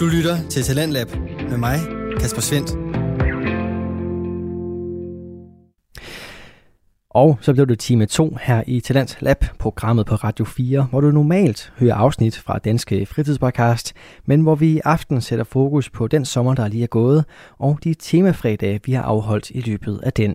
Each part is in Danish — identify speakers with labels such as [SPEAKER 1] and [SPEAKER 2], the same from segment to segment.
[SPEAKER 1] Du lytter til Talentlab med mig, Kasper Svendt.
[SPEAKER 2] Og så blev det time 2 her i Talents Lab, programmet på Radio 4, hvor du normalt hører afsnit fra Danske Fritidspodcast, men hvor vi i aften sætter fokus på den sommer, der lige er gået, og de temafredage, vi har afholdt i løbet af den.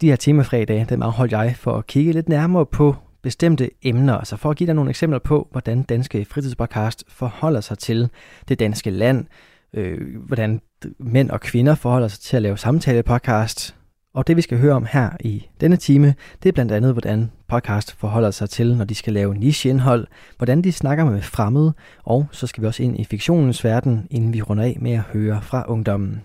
[SPEAKER 2] De her temafredage, dem afholdt jeg for at kigge lidt nærmere på bestemte emner, altså for at give dig nogle eksempler på, hvordan Danske Fritidspodcast forholder sig til det danske land, øh, hvordan mænd og kvinder forholder sig til at lave samtale-podcast, og det vi skal høre om her i denne time, det er blandt andet, hvordan podcast forholder sig til, når de skal lave nicheindhold, hvordan de snakker med fremmede, og så skal vi også ind i fiktionens verden, inden vi runder af med at høre fra ungdommen.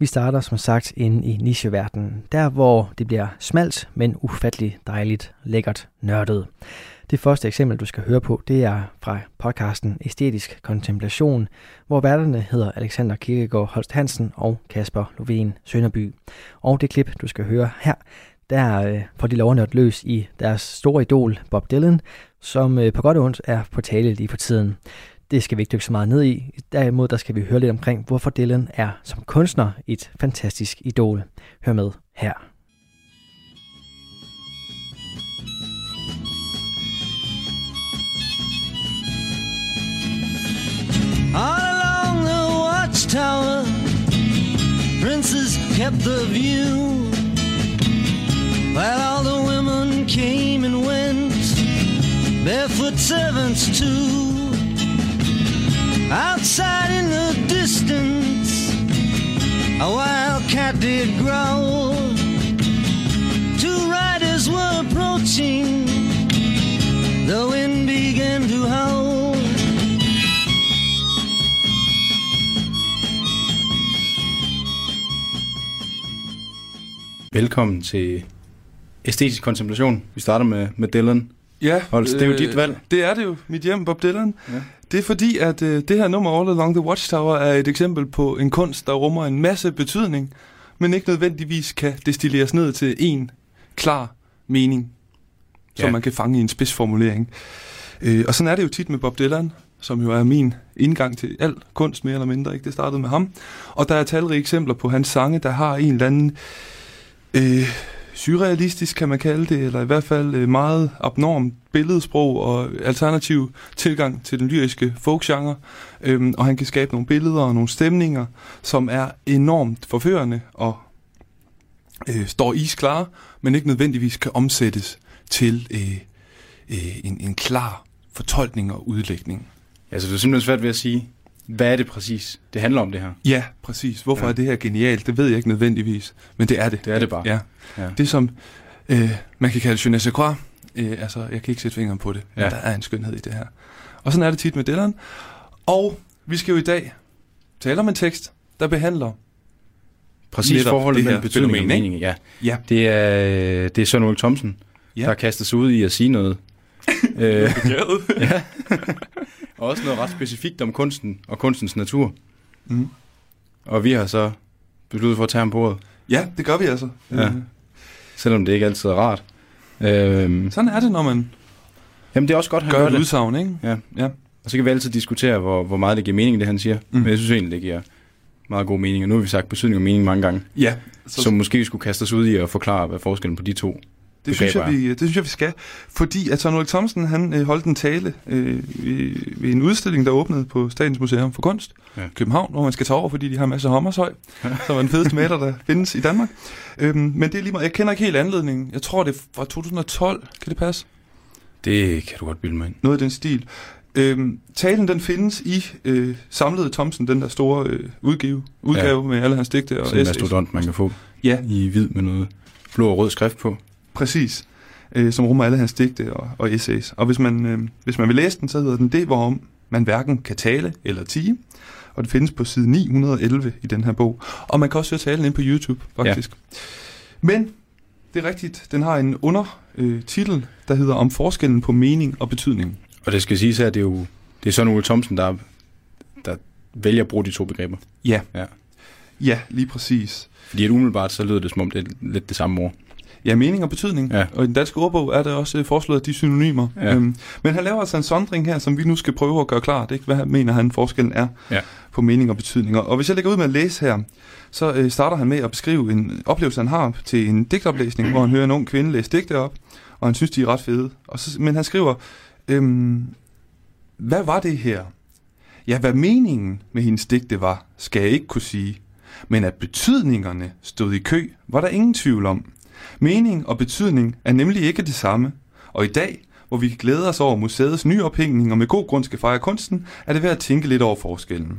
[SPEAKER 2] Vi starter som sagt inde i nicheverdenen, der hvor det bliver smalt, men ufattelig dejligt, lækkert, nørdet. Det første eksempel, du skal høre på, det er fra podcasten Æstetisk Kontemplation, hvor værterne hedder Alexander Kirkegaard Holst Hansen og Kasper Lovén Sønderby. Og det klip, du skal høre her, der øh, får de lov at løs i deres store idol Bob Dylan, som øh, på godt og ondt er på tale lige for tiden. Det skal vi ikke dykke så meget ned i. Derimod der skal vi høre lidt omkring, hvorfor Dylan er som kunstner et fantastisk idol. Hør med her.
[SPEAKER 3] All along the watchtower, princes kept the view. While all the women came and went, barefoot servants too. Outside in the distance, a wild cat did growl. Two riders were approaching, the wind began to howl.
[SPEAKER 4] Velkommen til Æstetisk Kontemplation. Vi starter med, med Dylan.
[SPEAKER 5] Ja,
[SPEAKER 4] Holst, det er jo dit valg.
[SPEAKER 5] Det er det jo, mit hjem, Bob Dylan.
[SPEAKER 4] Ja.
[SPEAKER 5] Det er fordi, at øh, det her nummer All Along the Watchtower er et eksempel på en kunst, der rummer en masse betydning, men ikke nødvendigvis kan destilleres ned til en klar mening, som
[SPEAKER 4] Ja.
[SPEAKER 5] man kan fange i en spidsformulering. Øh, og sådan er det jo tit med Bob Dylan, som jo er min indgang til al kunst, mere eller mindre. Ikke? Det startede med ham. Og der er talrige eksempler på hans sange, der har en eller anden øh, surrealistisk, kan man kalde det, eller i hvert fald øh, meget abnorm billedsprog og alternativ tilgang til den lyriske folkgenre. Øhm, og han kan skabe nogle billeder og nogle stemninger, som er enormt forførende og øh, står isklare, men ikke nødvendigvis kan omsættes til øh, øh, en, en klar fortolkning og udlægning.
[SPEAKER 4] Altså, det er simpelthen svært ved at sige, hvad er det præcis, det handler om det her?
[SPEAKER 5] Ja, præcis. Hvorfor
[SPEAKER 4] Ja.
[SPEAKER 5] er det her genialt? Det ved jeg ikke nødvendigvis, men det er det.
[SPEAKER 4] Det er det bare.
[SPEAKER 5] Ja.
[SPEAKER 4] Ja.
[SPEAKER 5] Det som øh, man kan kalde je ne sais quoi, øh, altså jeg kan ikke sætte fingeren på det, men
[SPEAKER 4] Ja.
[SPEAKER 5] der er en skønhed i det her. Og sådan er det tit med Dylan. Og vi skal jo i dag tale om en tekst, der behandler
[SPEAKER 4] Præcis
[SPEAKER 5] Netop
[SPEAKER 4] forholdet
[SPEAKER 5] det
[SPEAKER 4] mellem betydning og
[SPEAKER 5] fænomen, ikke?
[SPEAKER 4] mening. Ja.
[SPEAKER 5] Ja.
[SPEAKER 4] Det er, det er Søren Ulrik Thomsen,
[SPEAKER 5] Ja.
[SPEAKER 4] der kaster sig ud i at sige noget. øh, ja. og også noget ret specifikt om kunsten og kunstens natur.
[SPEAKER 5] Mm.
[SPEAKER 4] Og vi har så besluttet for at tage ham på ordet,
[SPEAKER 5] Ja, det gør vi altså.
[SPEAKER 4] Ja. Selvom det ikke altid er rart. Øh,
[SPEAKER 5] Sådan er det, når man
[SPEAKER 4] jamen, det er også godt, han
[SPEAKER 5] gør
[SPEAKER 4] gør
[SPEAKER 5] et udsagn, ikke?
[SPEAKER 4] Ja.
[SPEAKER 5] Ja.
[SPEAKER 4] Og så kan vi altid diskutere, hvor, hvor meget det giver mening, det han siger.
[SPEAKER 5] Mm.
[SPEAKER 4] Men jeg synes egentlig, det giver meget god mening. Og nu har vi sagt betydning og mening mange gange.
[SPEAKER 5] Ja,
[SPEAKER 4] Så, så måske vi skulle kaste os ud i at forklare, hvad forskellen på de to.
[SPEAKER 5] Det synes, jeg, vi, det synes jeg, vi skal. Fordi at Søren Ulrik Thomsen, han øh, holdt en tale øh, ved, en udstilling, der åbnede på Statens Museum for Kunst,
[SPEAKER 4] Ja.
[SPEAKER 5] ja. København, hvor man skal tage over, fordi de har masser af Hommershøj, som er den fedeste maler, der findes i Danmark. Øhm, men det er lige meget, jeg kender ikke helt anledningen. Jeg tror, det fra 2012, kan det passe?
[SPEAKER 4] Det kan du godt bilde mig ind.
[SPEAKER 5] Noget i den stil. Øhm, talen den findes i øh, samlede Thomsen, den der store øh, udgave, udgave ja. med alle hans digte og
[SPEAKER 4] Sådan en mastodont, man kan få
[SPEAKER 5] Ja,
[SPEAKER 4] i hvid med noget blå og rød skrift på.
[SPEAKER 5] Præcis. Øh, som rummer alle hans digte og, og essays. Og hvis man, øh, hvis man vil læse den, så hedder den det, hvorom man hverken kan tale eller tige. Og det findes på side 911 i den her bog. Og man kan også høre talen ind på YouTube, faktisk. Ja. Men det er rigtigt, den har en undertitel, øh, titel, der hedder Om forskellen på mening og betydning.
[SPEAKER 4] Og det skal siges her, det er jo det er Søren Ole Thomsen, der, der vælger at bruge de to begreber.
[SPEAKER 5] Ja.
[SPEAKER 4] Ja.
[SPEAKER 5] Ja, lige præcis.
[SPEAKER 4] Fordi at umiddelbart så lyder det som om, det er lidt det samme ord.
[SPEAKER 5] Ja, mening og betydning.
[SPEAKER 4] Ja.
[SPEAKER 5] Og i den danske ordbog er det også øh, foreslået, de er synonymer.
[SPEAKER 4] Ja.
[SPEAKER 5] Øhm, men han laver altså en sondring her, som vi nu skal prøve at gøre klart. Ikke? Hvad mener han forskellen er
[SPEAKER 4] Ja.
[SPEAKER 5] på mening og betydninger. Og hvis jeg lægger ud med at læse her, så øh, starter han med at beskrive en oplevelse, han har til en digtoplæsning, hvor han hører en ung kvinde læse digte op, og han synes, de er ret fede. Og så, men han skriver, øhm, hvad var det her? Ja, hvad meningen med hendes digte var, skal jeg ikke kunne sige. Men at betydningerne stod i kø, var der ingen tvivl om. Mening og betydning er nemlig ikke det samme. Og i dag, hvor vi glæder os over museets nye ophængning og med god grund skal fejre kunsten, er det værd at tænke lidt over forskellen.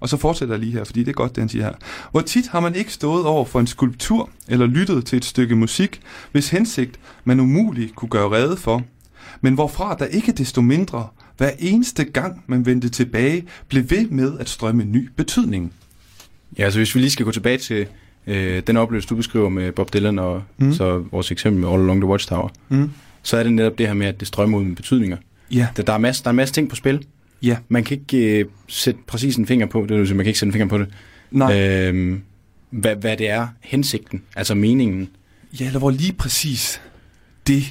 [SPEAKER 5] Og så fortsætter jeg lige her, fordi det er godt, det han siger her. Hvor tit har man ikke stået over for en skulptur eller lyttet til et stykke musik, hvis hensigt man umuligt kunne gøre rede for, men hvorfra der ikke desto mindre, hver eneste gang man vendte tilbage, blev ved med at strømme ny betydning.
[SPEAKER 4] Ja, altså hvis vi lige skal gå tilbage til øh, den oplevelse, du beskriver med Bob Dylan, og mm. Så vores eksempel med All Along the Watchtower,
[SPEAKER 5] Mm.
[SPEAKER 4] så er det netop det her med, at det strømmer ud med betydninger.
[SPEAKER 5] Ja,
[SPEAKER 4] Der, der, er, masse, der er en masse ting på spil.
[SPEAKER 5] ja,
[SPEAKER 4] Man kan ikke øh, sætte præcis en finger på det, man kan ikke sætte en finger på det.
[SPEAKER 5] nej.
[SPEAKER 4] Øh, hvad, hvad det er hensigten, altså meningen.
[SPEAKER 5] Ja, eller hvor lige præcis det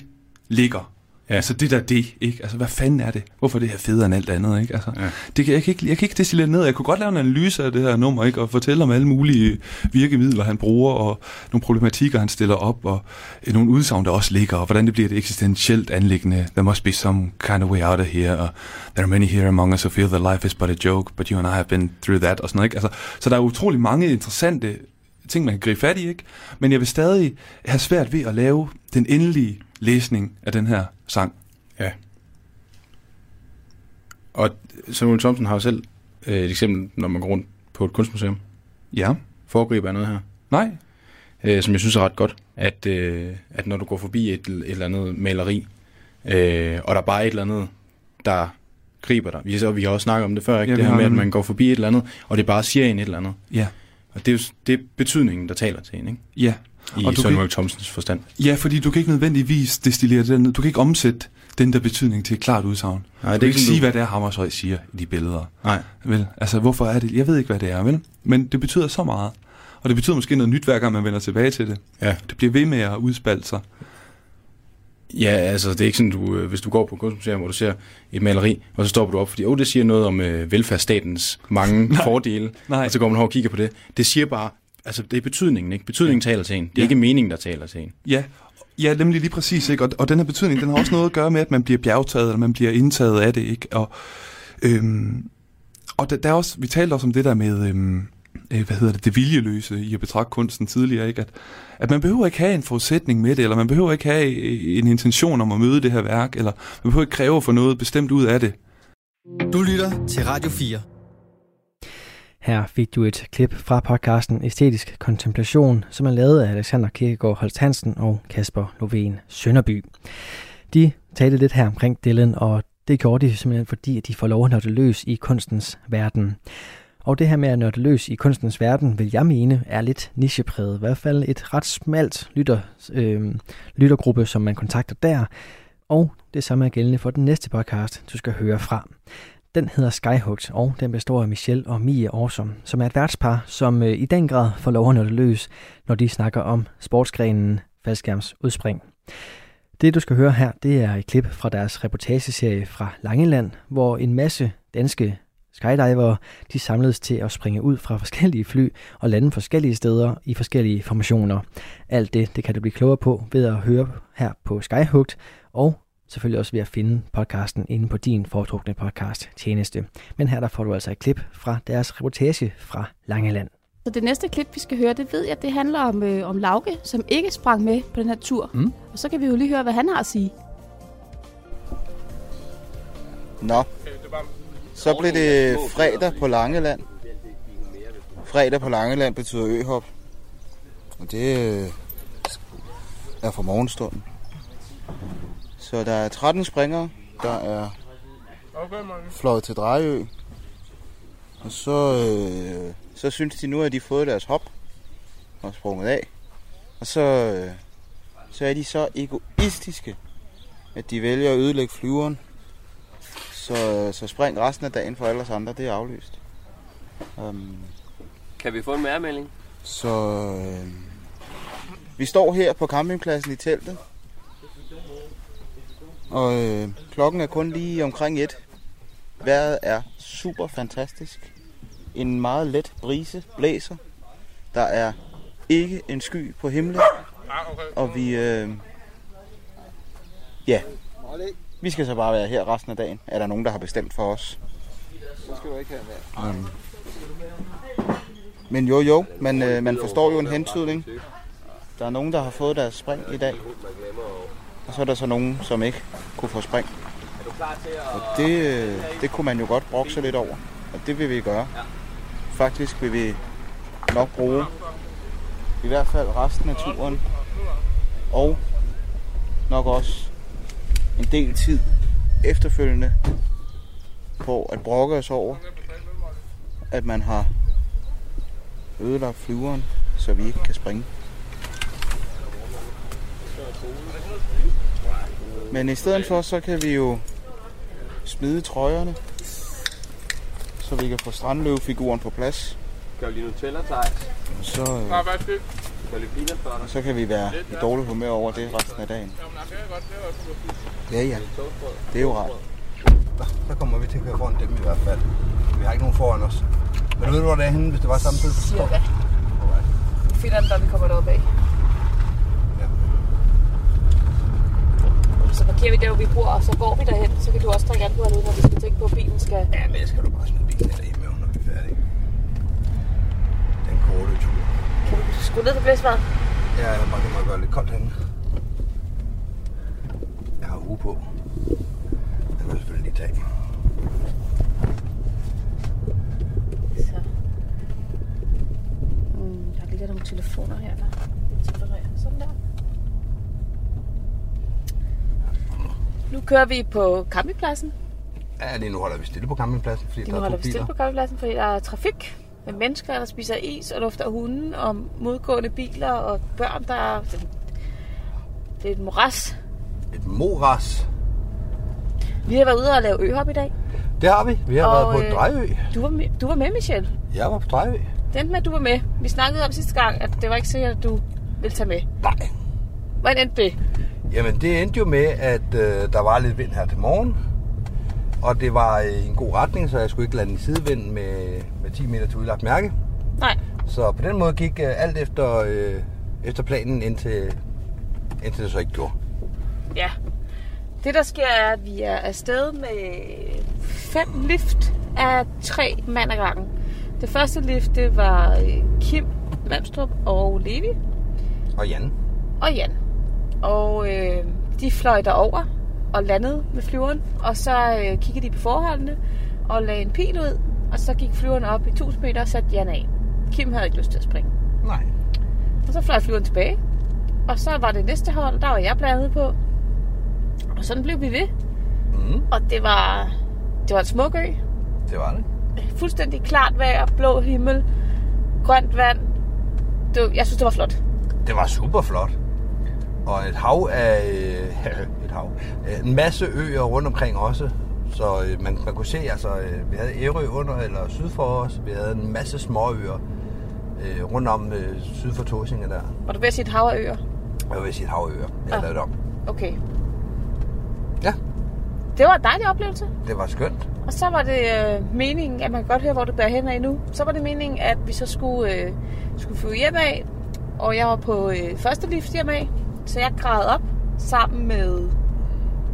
[SPEAKER 5] ligger.
[SPEAKER 4] Ja.
[SPEAKER 5] Altså det der det, ikke? Altså hvad fanden er det? Hvorfor det her federe end alt andet, ikke? Altså,
[SPEAKER 4] Ja.
[SPEAKER 5] det kan, jeg, kan ikke, jeg kan ikke destillere ned. Jeg kunne godt lave en analyse af det her nummer, ikke? Og fortælle om alle mulige virkemidler, han bruger, og nogle problematikker, han stiller op, og øh, nogle udsagn, der også ligger, og hvordan det bliver et eksistentielt anlæggende. There must be some kind of way out of here, og there are many here among us who feel that life is but a joke, but you and I have been through that, og sådan noget, ikke? Altså, så der er utrolig mange interessante ting, man kan gribe fat i, ikke? Men jeg vil stadig have svært ved at lave den endelige læsning af den her sang.
[SPEAKER 4] Ja. Og Samuel Thompson har jo selv øh, et eksempel, når man går rundt på et kunstmuseum.
[SPEAKER 5] Ja.
[SPEAKER 4] Foregriber noget her,
[SPEAKER 5] Nej.
[SPEAKER 4] øh, som jeg synes er ret godt, at, øh, at når du går forbi et, et eller andet maleri, øh, og der er bare et eller andet, der griber dig. Vi, så, vi har også snakket om det før, ikke?
[SPEAKER 5] Ja,
[SPEAKER 4] det her med, at man går forbi et eller andet, og det bare siger en et eller andet.
[SPEAKER 5] Ja.
[SPEAKER 4] Og det er jo det er betydningen, der taler til en, ikke?
[SPEAKER 5] Ja.
[SPEAKER 4] I
[SPEAKER 5] Og du
[SPEAKER 4] Samuel
[SPEAKER 5] kan
[SPEAKER 4] Thompsons forstand.
[SPEAKER 5] Ja, fordi du kan ikke nødvendigvis destillere det ned. Du kan ikke omsætte den der betydning til et klart udsagn.
[SPEAKER 4] Nej,
[SPEAKER 5] Du kan ikke sige, hvad det er, Hammershøj siger i de billeder.
[SPEAKER 4] Nej,
[SPEAKER 5] Vel? Altså, hvorfor er det? Jeg ved ikke, hvad det er, vel? Men det betyder så meget. Og det betyder måske noget nyt, hver gang man vender tilbage til det.
[SPEAKER 4] ja.
[SPEAKER 5] Det bliver ved med at udspalte sig.
[SPEAKER 4] Ja, altså det er ikke sådan, du, øh, hvis du går på et kunstmuseum, hvor du ser et maleri, og så stopper du op, fordi oh, det siger noget om øh, velfærdsstatens mange
[SPEAKER 5] Nej.
[SPEAKER 4] fordele,
[SPEAKER 5] Nej.
[SPEAKER 4] og så går man over og kigger på det. Det siger bare, altså det er betydningen, ikke? Betydningen ja. taler til en. Det er
[SPEAKER 5] Ja.
[SPEAKER 4] ikke meningen, der taler til en.
[SPEAKER 5] Ja, ja nemlig lige præcis. Ikke? Og, og den her betydning, den har også noget at gøre med, at man bliver bjergtaget, eller man bliver indtaget af det. Ikke? Og, øhm, og der, der er også, vi talte også om det der med, øhm, øh, hvad hedder det, det viljeløse i at betragte kunsten tidligere. Ikke? At, at man behøver ikke have en forudsætning med det, eller man behøver ikke have øh, en intention om at møde det her værk, eller man behøver ikke kræve at få noget bestemt ud af det.
[SPEAKER 1] Du lytter til Radio 4.
[SPEAKER 2] Her fik du et klip fra podcasten Æstetisk Kontemplation, som er lavet af Alexander Kirkegaard Holst Hansen og Kasper Lovén Sønderby. De talte lidt her omkring Dylan, og det gjorde de simpelthen fordi, at de får lov at nørde løs i kunstens verden. Og det her med at nørde løs i kunstens verden, vil jeg mene, er lidt nichepræget. I hvert fald et ret smalt lytter, øh, lyttergruppe, som man kontakter der. Og det samme er gældende for den næste podcast, du skal høre fra. Den hedder Skyhooked, og den består af Michelle og Mie Awesome, som er et værtspar, som øh, i den grad får lov at løs, når de snakker om sportsgrenen faldskærmsudspring. Det du skal høre her, det er et klip fra deres reportageserie fra Langeland, hvor en masse danske skydivere, de samledes til at springe ud fra forskellige fly og lande forskellige steder i forskellige formationer. Alt det, det kan du blive klogere på ved at høre her på Skyhugt, og selvfølgelig også ved at finde podcasten inde på din foretrukne podcast tjeneste. Men her der får du altså et klip fra deres reportage fra Langeland.
[SPEAKER 6] Så det næste klip, vi skal høre, det ved jeg, det handler om, øh, om Lauke, som ikke sprang med på den her tur.
[SPEAKER 2] Mm.
[SPEAKER 6] Og så kan vi jo lige høre, hvad han har at sige.
[SPEAKER 7] Nå, så blev det fredag på Langeland. Fredag på Langeland betyder øhop. Og det øh, er for morgenstunden. Så der er 13 springere, der er fløjet til Drejø. Og så, øh, så synes de nu, at de har fået deres hop og sprunget af. Og så, øh, så er de så egoistiske, at de vælger at ødelægge flyveren så, så spring resten af dagen for alle os andre, det er aflyst. Um,
[SPEAKER 8] Kan vi få en mærmelding?
[SPEAKER 7] så, øh, Vi står her på campingpladsen i teltet. Og øh, klokken er kun lige omkring et. Vejret er super fantastisk. En meget let brise blæser. Der er ikke en sky på himlen. Og vi... Øh, ja. Vi skal så bare være her resten af dagen. Er der nogen, der har bestemt for os? Um, men jo, jo, man, øh, man forstår jo en hentydning. Der er nogen, der har fået deres spring i dag. Og så er der så nogen, som ikke kunne få spring. Og det, det kunne man jo godt brokke sig lidt over. Og det vil vi gøre. Faktisk vil vi nok bruge i hvert fald resten af turen. Og nok også en del tid efterfølgende på at brokke os over, at man har ødelagt flyveren, så vi ikke kan springe. Men i stedet for, så kan vi jo smide trøjerne, så vi kan få strandløvefiguren på plads.
[SPEAKER 8] Gør lige Nutella, Thijs?
[SPEAKER 7] Og så, øh, så kan vi være i dårlig humør over det resten af dagen. Ja, ja. Det er jo rart.
[SPEAKER 9] Så kommer vi til at køre foran dem i hvert fald. Vi har ikke nogen foran os. Men ved du, hvor det er henne, hvis det var samtidig?
[SPEAKER 6] Cirka. Vi finder den, når vi kommer deroppe af. Så parkerer vi der, hvor vi bor, og så går vi derhen. Så kan du også trække an på, når vi skal tænke på, at bilen skal...
[SPEAKER 9] Ja, men skal du bare smide bilen derhjemme, når vi er færdige. Den korte tur.
[SPEAKER 6] Kan vi skrue ned på blæsvejret?
[SPEAKER 9] Ja, jeg bare kan gøre lidt koldt herinde. Jeg har uge på. Det vil selvfølgelig lige tage.
[SPEAKER 6] Så. Mm, der ligger nogle telefoner her, der tempererer. Sådan der. Nu kører vi på campingpladsen.
[SPEAKER 9] Ja, lige nu holder vi stille på campingpladsen, fordi
[SPEAKER 6] Lige
[SPEAKER 9] der er to
[SPEAKER 6] vi stille
[SPEAKER 9] biler.
[SPEAKER 6] på campingpladsen, fordi der er trafik med mennesker, der spiser is og lufter hunden, og modgående biler og børn, der er... Det er et moras.
[SPEAKER 9] Et moras.
[SPEAKER 6] Vi har været ude og lave øhop i dag.
[SPEAKER 9] Det har vi. Vi har
[SPEAKER 6] Og,
[SPEAKER 9] været på
[SPEAKER 6] øh,
[SPEAKER 9] Drejø.
[SPEAKER 6] Du var, med, du var med, Michelle.
[SPEAKER 9] Jeg var på Drejø.
[SPEAKER 6] Endte med, at du var med. Vi snakkede om sidste gang, at det var ikke sikkert, at du ville tage med.
[SPEAKER 9] Nej.
[SPEAKER 6] Hvordan endte det?
[SPEAKER 9] Jamen, det endte jo med, at øh, der var lidt vind her til morgen. Og det var øh, i en god retning, så jeg skulle ikke lande i sidevind med, med 10 meter til udlagt mærke.
[SPEAKER 6] Nej.
[SPEAKER 9] Så på den måde gik øh, alt efter, øh, efter planen, indtil, indtil det så ikke gjorde.
[SPEAKER 6] Ja. Det, der sker, er, at vi er afsted med fem lift af tre mand ad gangen. Det første lift, det var øh, Kim Mandstrup og Levi
[SPEAKER 9] Og Jan,
[SPEAKER 6] og Jan. Og øh, de fløj derover og landede med flyveren, og så øh, kiggede de på forholdene og lagde en pil ud, og så gik flyveren op i 1000 meter og satte Jan af. Kim havde ikke lyst til at springe.
[SPEAKER 9] nej.
[SPEAKER 6] Og så fløj flyveren tilbage. Og så var det næste hold, der var jeg blandet på. Og sådan blev vi ved.
[SPEAKER 9] Mm,
[SPEAKER 6] Og det var, det var en smuk ø.
[SPEAKER 9] det var det.
[SPEAKER 6] Fuldstændig klart vejr, blå himmel, grønt vand. Det, var- jeg synes, det var flot.
[SPEAKER 9] Det var super flot. Og et hav af... Øh, et hav. Øh, En masse øer rundt omkring også. Så øh, man, man kunne se, altså, øh, vi havde Ærø under eller syd for os. Vi havde en masse småøer øh, rundt om øh, syd for Torsinge der.
[SPEAKER 6] Var du ved at sige et hav af øer?
[SPEAKER 9] Jeg vil sige et havøer. Jeg
[SPEAKER 6] Ah.
[SPEAKER 9] lavede det om.
[SPEAKER 6] Okay.
[SPEAKER 9] Ja,
[SPEAKER 6] Det var en dejlig oplevelse.
[SPEAKER 9] det var skønt.
[SPEAKER 6] Og så var det øh, meningen, at man kan godt høre, hvor det bærer hen af nu. Så var det meningen, at vi så skulle, øh, skulle flyve hjem af. Og jeg var på øh, første lift hjem af. Så jeg græd op sammen med...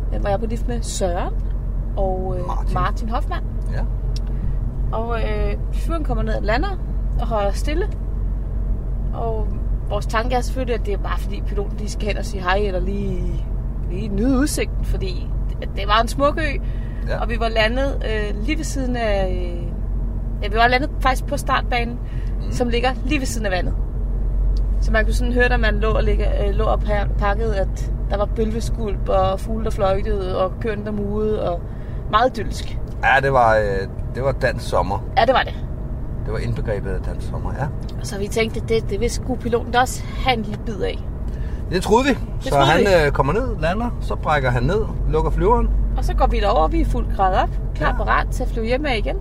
[SPEAKER 6] Hvem var jeg på lift med? Søren og øh,
[SPEAKER 9] Martin.
[SPEAKER 6] Martin. Hoffmann.
[SPEAKER 9] Ja.
[SPEAKER 6] Og øh, flyveren kommer ned og lander og holder stille. Og vores tanke er selvfølgelig, at det er bare fordi piloten lige skal hen og sige hej, eller lige, lige nyde udsigten, fordi det, det var en smuk ø,
[SPEAKER 9] ja.
[SPEAKER 6] og vi var landet øh, lige ved siden af... Øh, ja, vi var landet faktisk på startbanen, mm. som ligger lige ved siden af vandet. Så man kunne sådan høre, da man lå og, ligge, øh, lå og pa- pakkede, at der var bølveskulp og fugle, der fløjtede, og køerne, der muede, og meget idyllisk.
[SPEAKER 9] Ja, det var, øh, det var dansk sommer.
[SPEAKER 6] Ja, det var det.
[SPEAKER 9] Det var indbegrebet af dansk sommer, ja.
[SPEAKER 6] Så vi tænkte, det, det vil sgu piloten da også have en lille bid af.
[SPEAKER 9] Det troede vi. så
[SPEAKER 6] troede
[SPEAKER 9] han
[SPEAKER 6] vi.
[SPEAKER 9] øh, kommer ned, lander, så brækker han ned, lukker flyveren.
[SPEAKER 6] Og så går vi derover, vi er fuldt grad op, klar
[SPEAKER 9] Ja.
[SPEAKER 6] ja. parat til at flyve hjem af igen.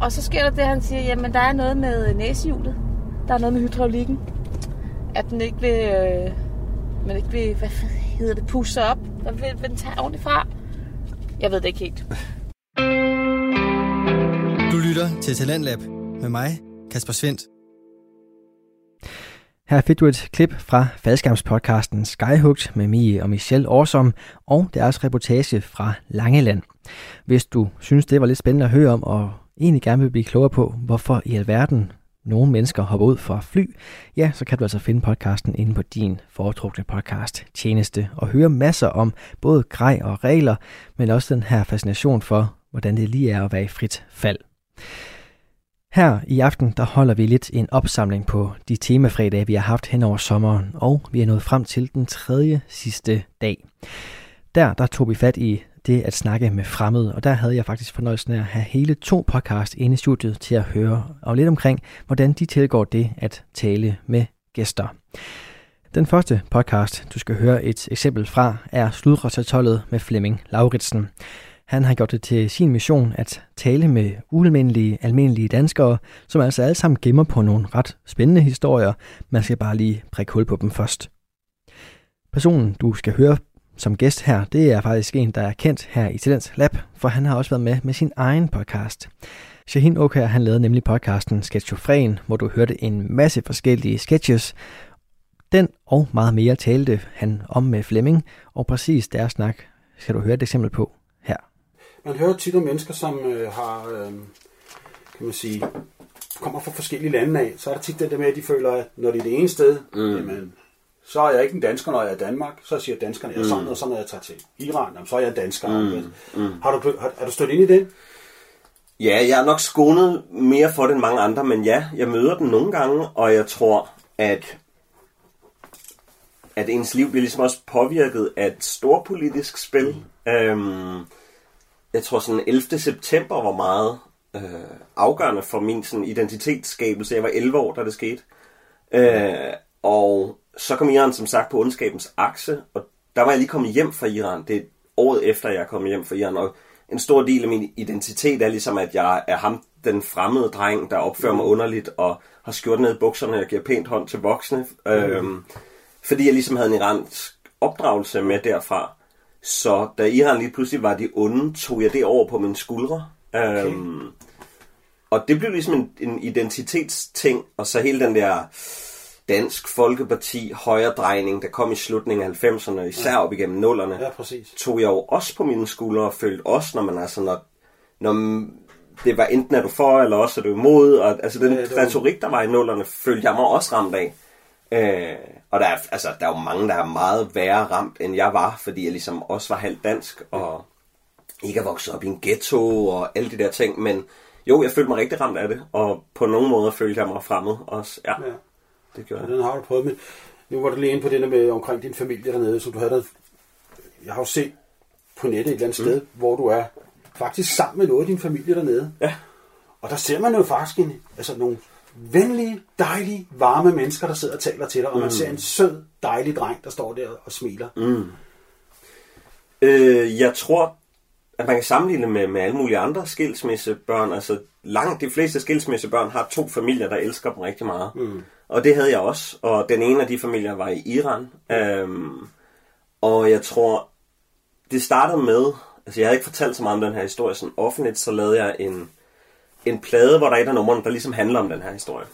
[SPEAKER 6] Og så sker der det, han siger, jamen der er noget med næsehjulet. Der er noget med hydraulikken. at den ikke vil, øh, man ikke vil, hvad hedder det, pusse op. Hvad vil, vil den tage ordentligt fra? Jeg ved det ikke helt.
[SPEAKER 1] Du lytter til Talentlab med mig, Kasper Svendt.
[SPEAKER 2] Her fik du et klip fra faldskærmspodcasten Skyhugt med Mie og Michelle Årsom og deres reportage fra Langeland. Hvis du synes, det var lidt spændende at høre om, og egentlig gerne vil blive klogere på, hvorfor i alverden nogle mennesker hopper ud fra fly, ja, så kan du altså finde podcasten inde på din foretrukne podcast tjeneste og høre masser om både grej og regler, men også den her fascination for, hvordan det lige er at være i frit fald. Her i aften, der holder vi lidt en opsamling på de temafredage, vi har haft hen over sommeren, og vi er nået frem til den tredje sidste dag. Der, der tog vi fat i det at snakke med fremmede, og der havde jeg faktisk fornøjelsen af at have hele to podcast inde i studiet til at høre og lidt omkring, hvordan de tilgår det at tale med gæster. Den første podcast, du skal høre et eksempel fra, er Sludrottatollet med Flemming Lauritsen. Han har gjort det til sin mission at tale med ualmindelige, almindelige danskere, som altså alle sammen gemmer på nogle ret spændende historier. Man skal bare lige prikke hul på dem først. Personen, du skal høre som gæst her, det er faktisk en, der er kendt her i Talents Lab, for han har også været med med sin egen podcast. Shahin Okær, han lavede nemlig podcasten Sketchofren, hvor du hørte en masse forskellige sketches. Den og meget mere talte han om med Flemming, og præcis deres snak skal du høre et eksempel på her.
[SPEAKER 10] Man hører tit om mennesker, som øh, har, øh, kan man sige, kommer fra forskellige lande af. Så er der tit det der med, at de føler, at når de er det ene sted, mm. jamen, så er jeg ikke en dansker, når jeg er i Danmark. Så siger danskerne, jeg er sådan, og så når jeg tager til Iran, jamen, så er jeg dansker. Mm. Mm. Har, du, har, er du stødt ind i det?
[SPEAKER 11] Ja, jeg er nok skånet mere for det end mange andre, men ja, jeg møder den nogle gange, og jeg tror, at at ens liv bliver ligesom også påvirket af et storpolitisk spil. Mm. Øhm, jeg tror sådan 11. september var meget øh, afgørende for min sådan, identitetsskabelse. Jeg var 11 år, da det skete. Øh, og så kom Iran som sagt på ondskabens akse, og der var jeg lige kommet hjem fra Iran. Det er året efter, jeg kommet hjem fra Iran, og en stor del af min identitet er ligesom, at jeg er ham, den fremmede dreng, der opfører mig underligt, og har skjort ned i bukserne, og giver pænt hånd til voksne. Mm. Øhm, fordi jeg ligesom havde en iransk opdragelse med derfra. Så da Iran lige pludselig var de onde, tog jeg det over på mine skuldre. Okay. Øhm, og det blev ligesom en, en identitetsting, og så hele den der Dansk Folkeparti højredrejning, der kom i slutningen af 90'erne, især ja. op igennem nullerne,
[SPEAKER 10] ja, præcis.
[SPEAKER 11] tog jeg jo også på mine skuldre og følte også, når man altså, når, når det var enten er du for, eller også er du imod, og altså den ja, retorik, der var i nullerne, følte jeg mig også ramt af. Øh, og der er, altså, der er jo mange, der er meget værre ramt, end jeg var, fordi jeg ligesom også var halvt dansk, og ikke er vokset op i en ghetto, og alle de der ting, men jo, jeg følte mig rigtig ramt af det, og på nogle måder følte jeg mig fremmed også, ja. ja. Det gjorde
[SPEAKER 10] jeg. Den har du prøvet, men nu var du lige inde på det der med omkring din familie dernede, som du havde der. Jeg har jo set på nettet et eller andet mm. sted, hvor du er faktisk sammen med noget af din familie dernede.
[SPEAKER 11] Ja.
[SPEAKER 10] Og der ser man jo faktisk en, altså nogle venlige, dejlige, varme mennesker, der sidder og taler til dig, og mm. man ser en sød, dejlig dreng, der står der og smiler.
[SPEAKER 11] Mm. Øh, jeg tror, at man kan sammenligne med, med alle mulige andre skilsmissebørn. Altså langt de fleste skilsmissebørn har to familier, der elsker dem rigtig meget. Mm. Og det havde jeg også. Og den ene af de familier var i Iran. Øhm, og jeg tror, det startede med, altså jeg havde ikke fortalt så meget om den her historie sådan offentligt, så lavede jeg en, en plade, hvor der er et af numrene, der ligesom handler om den her historie.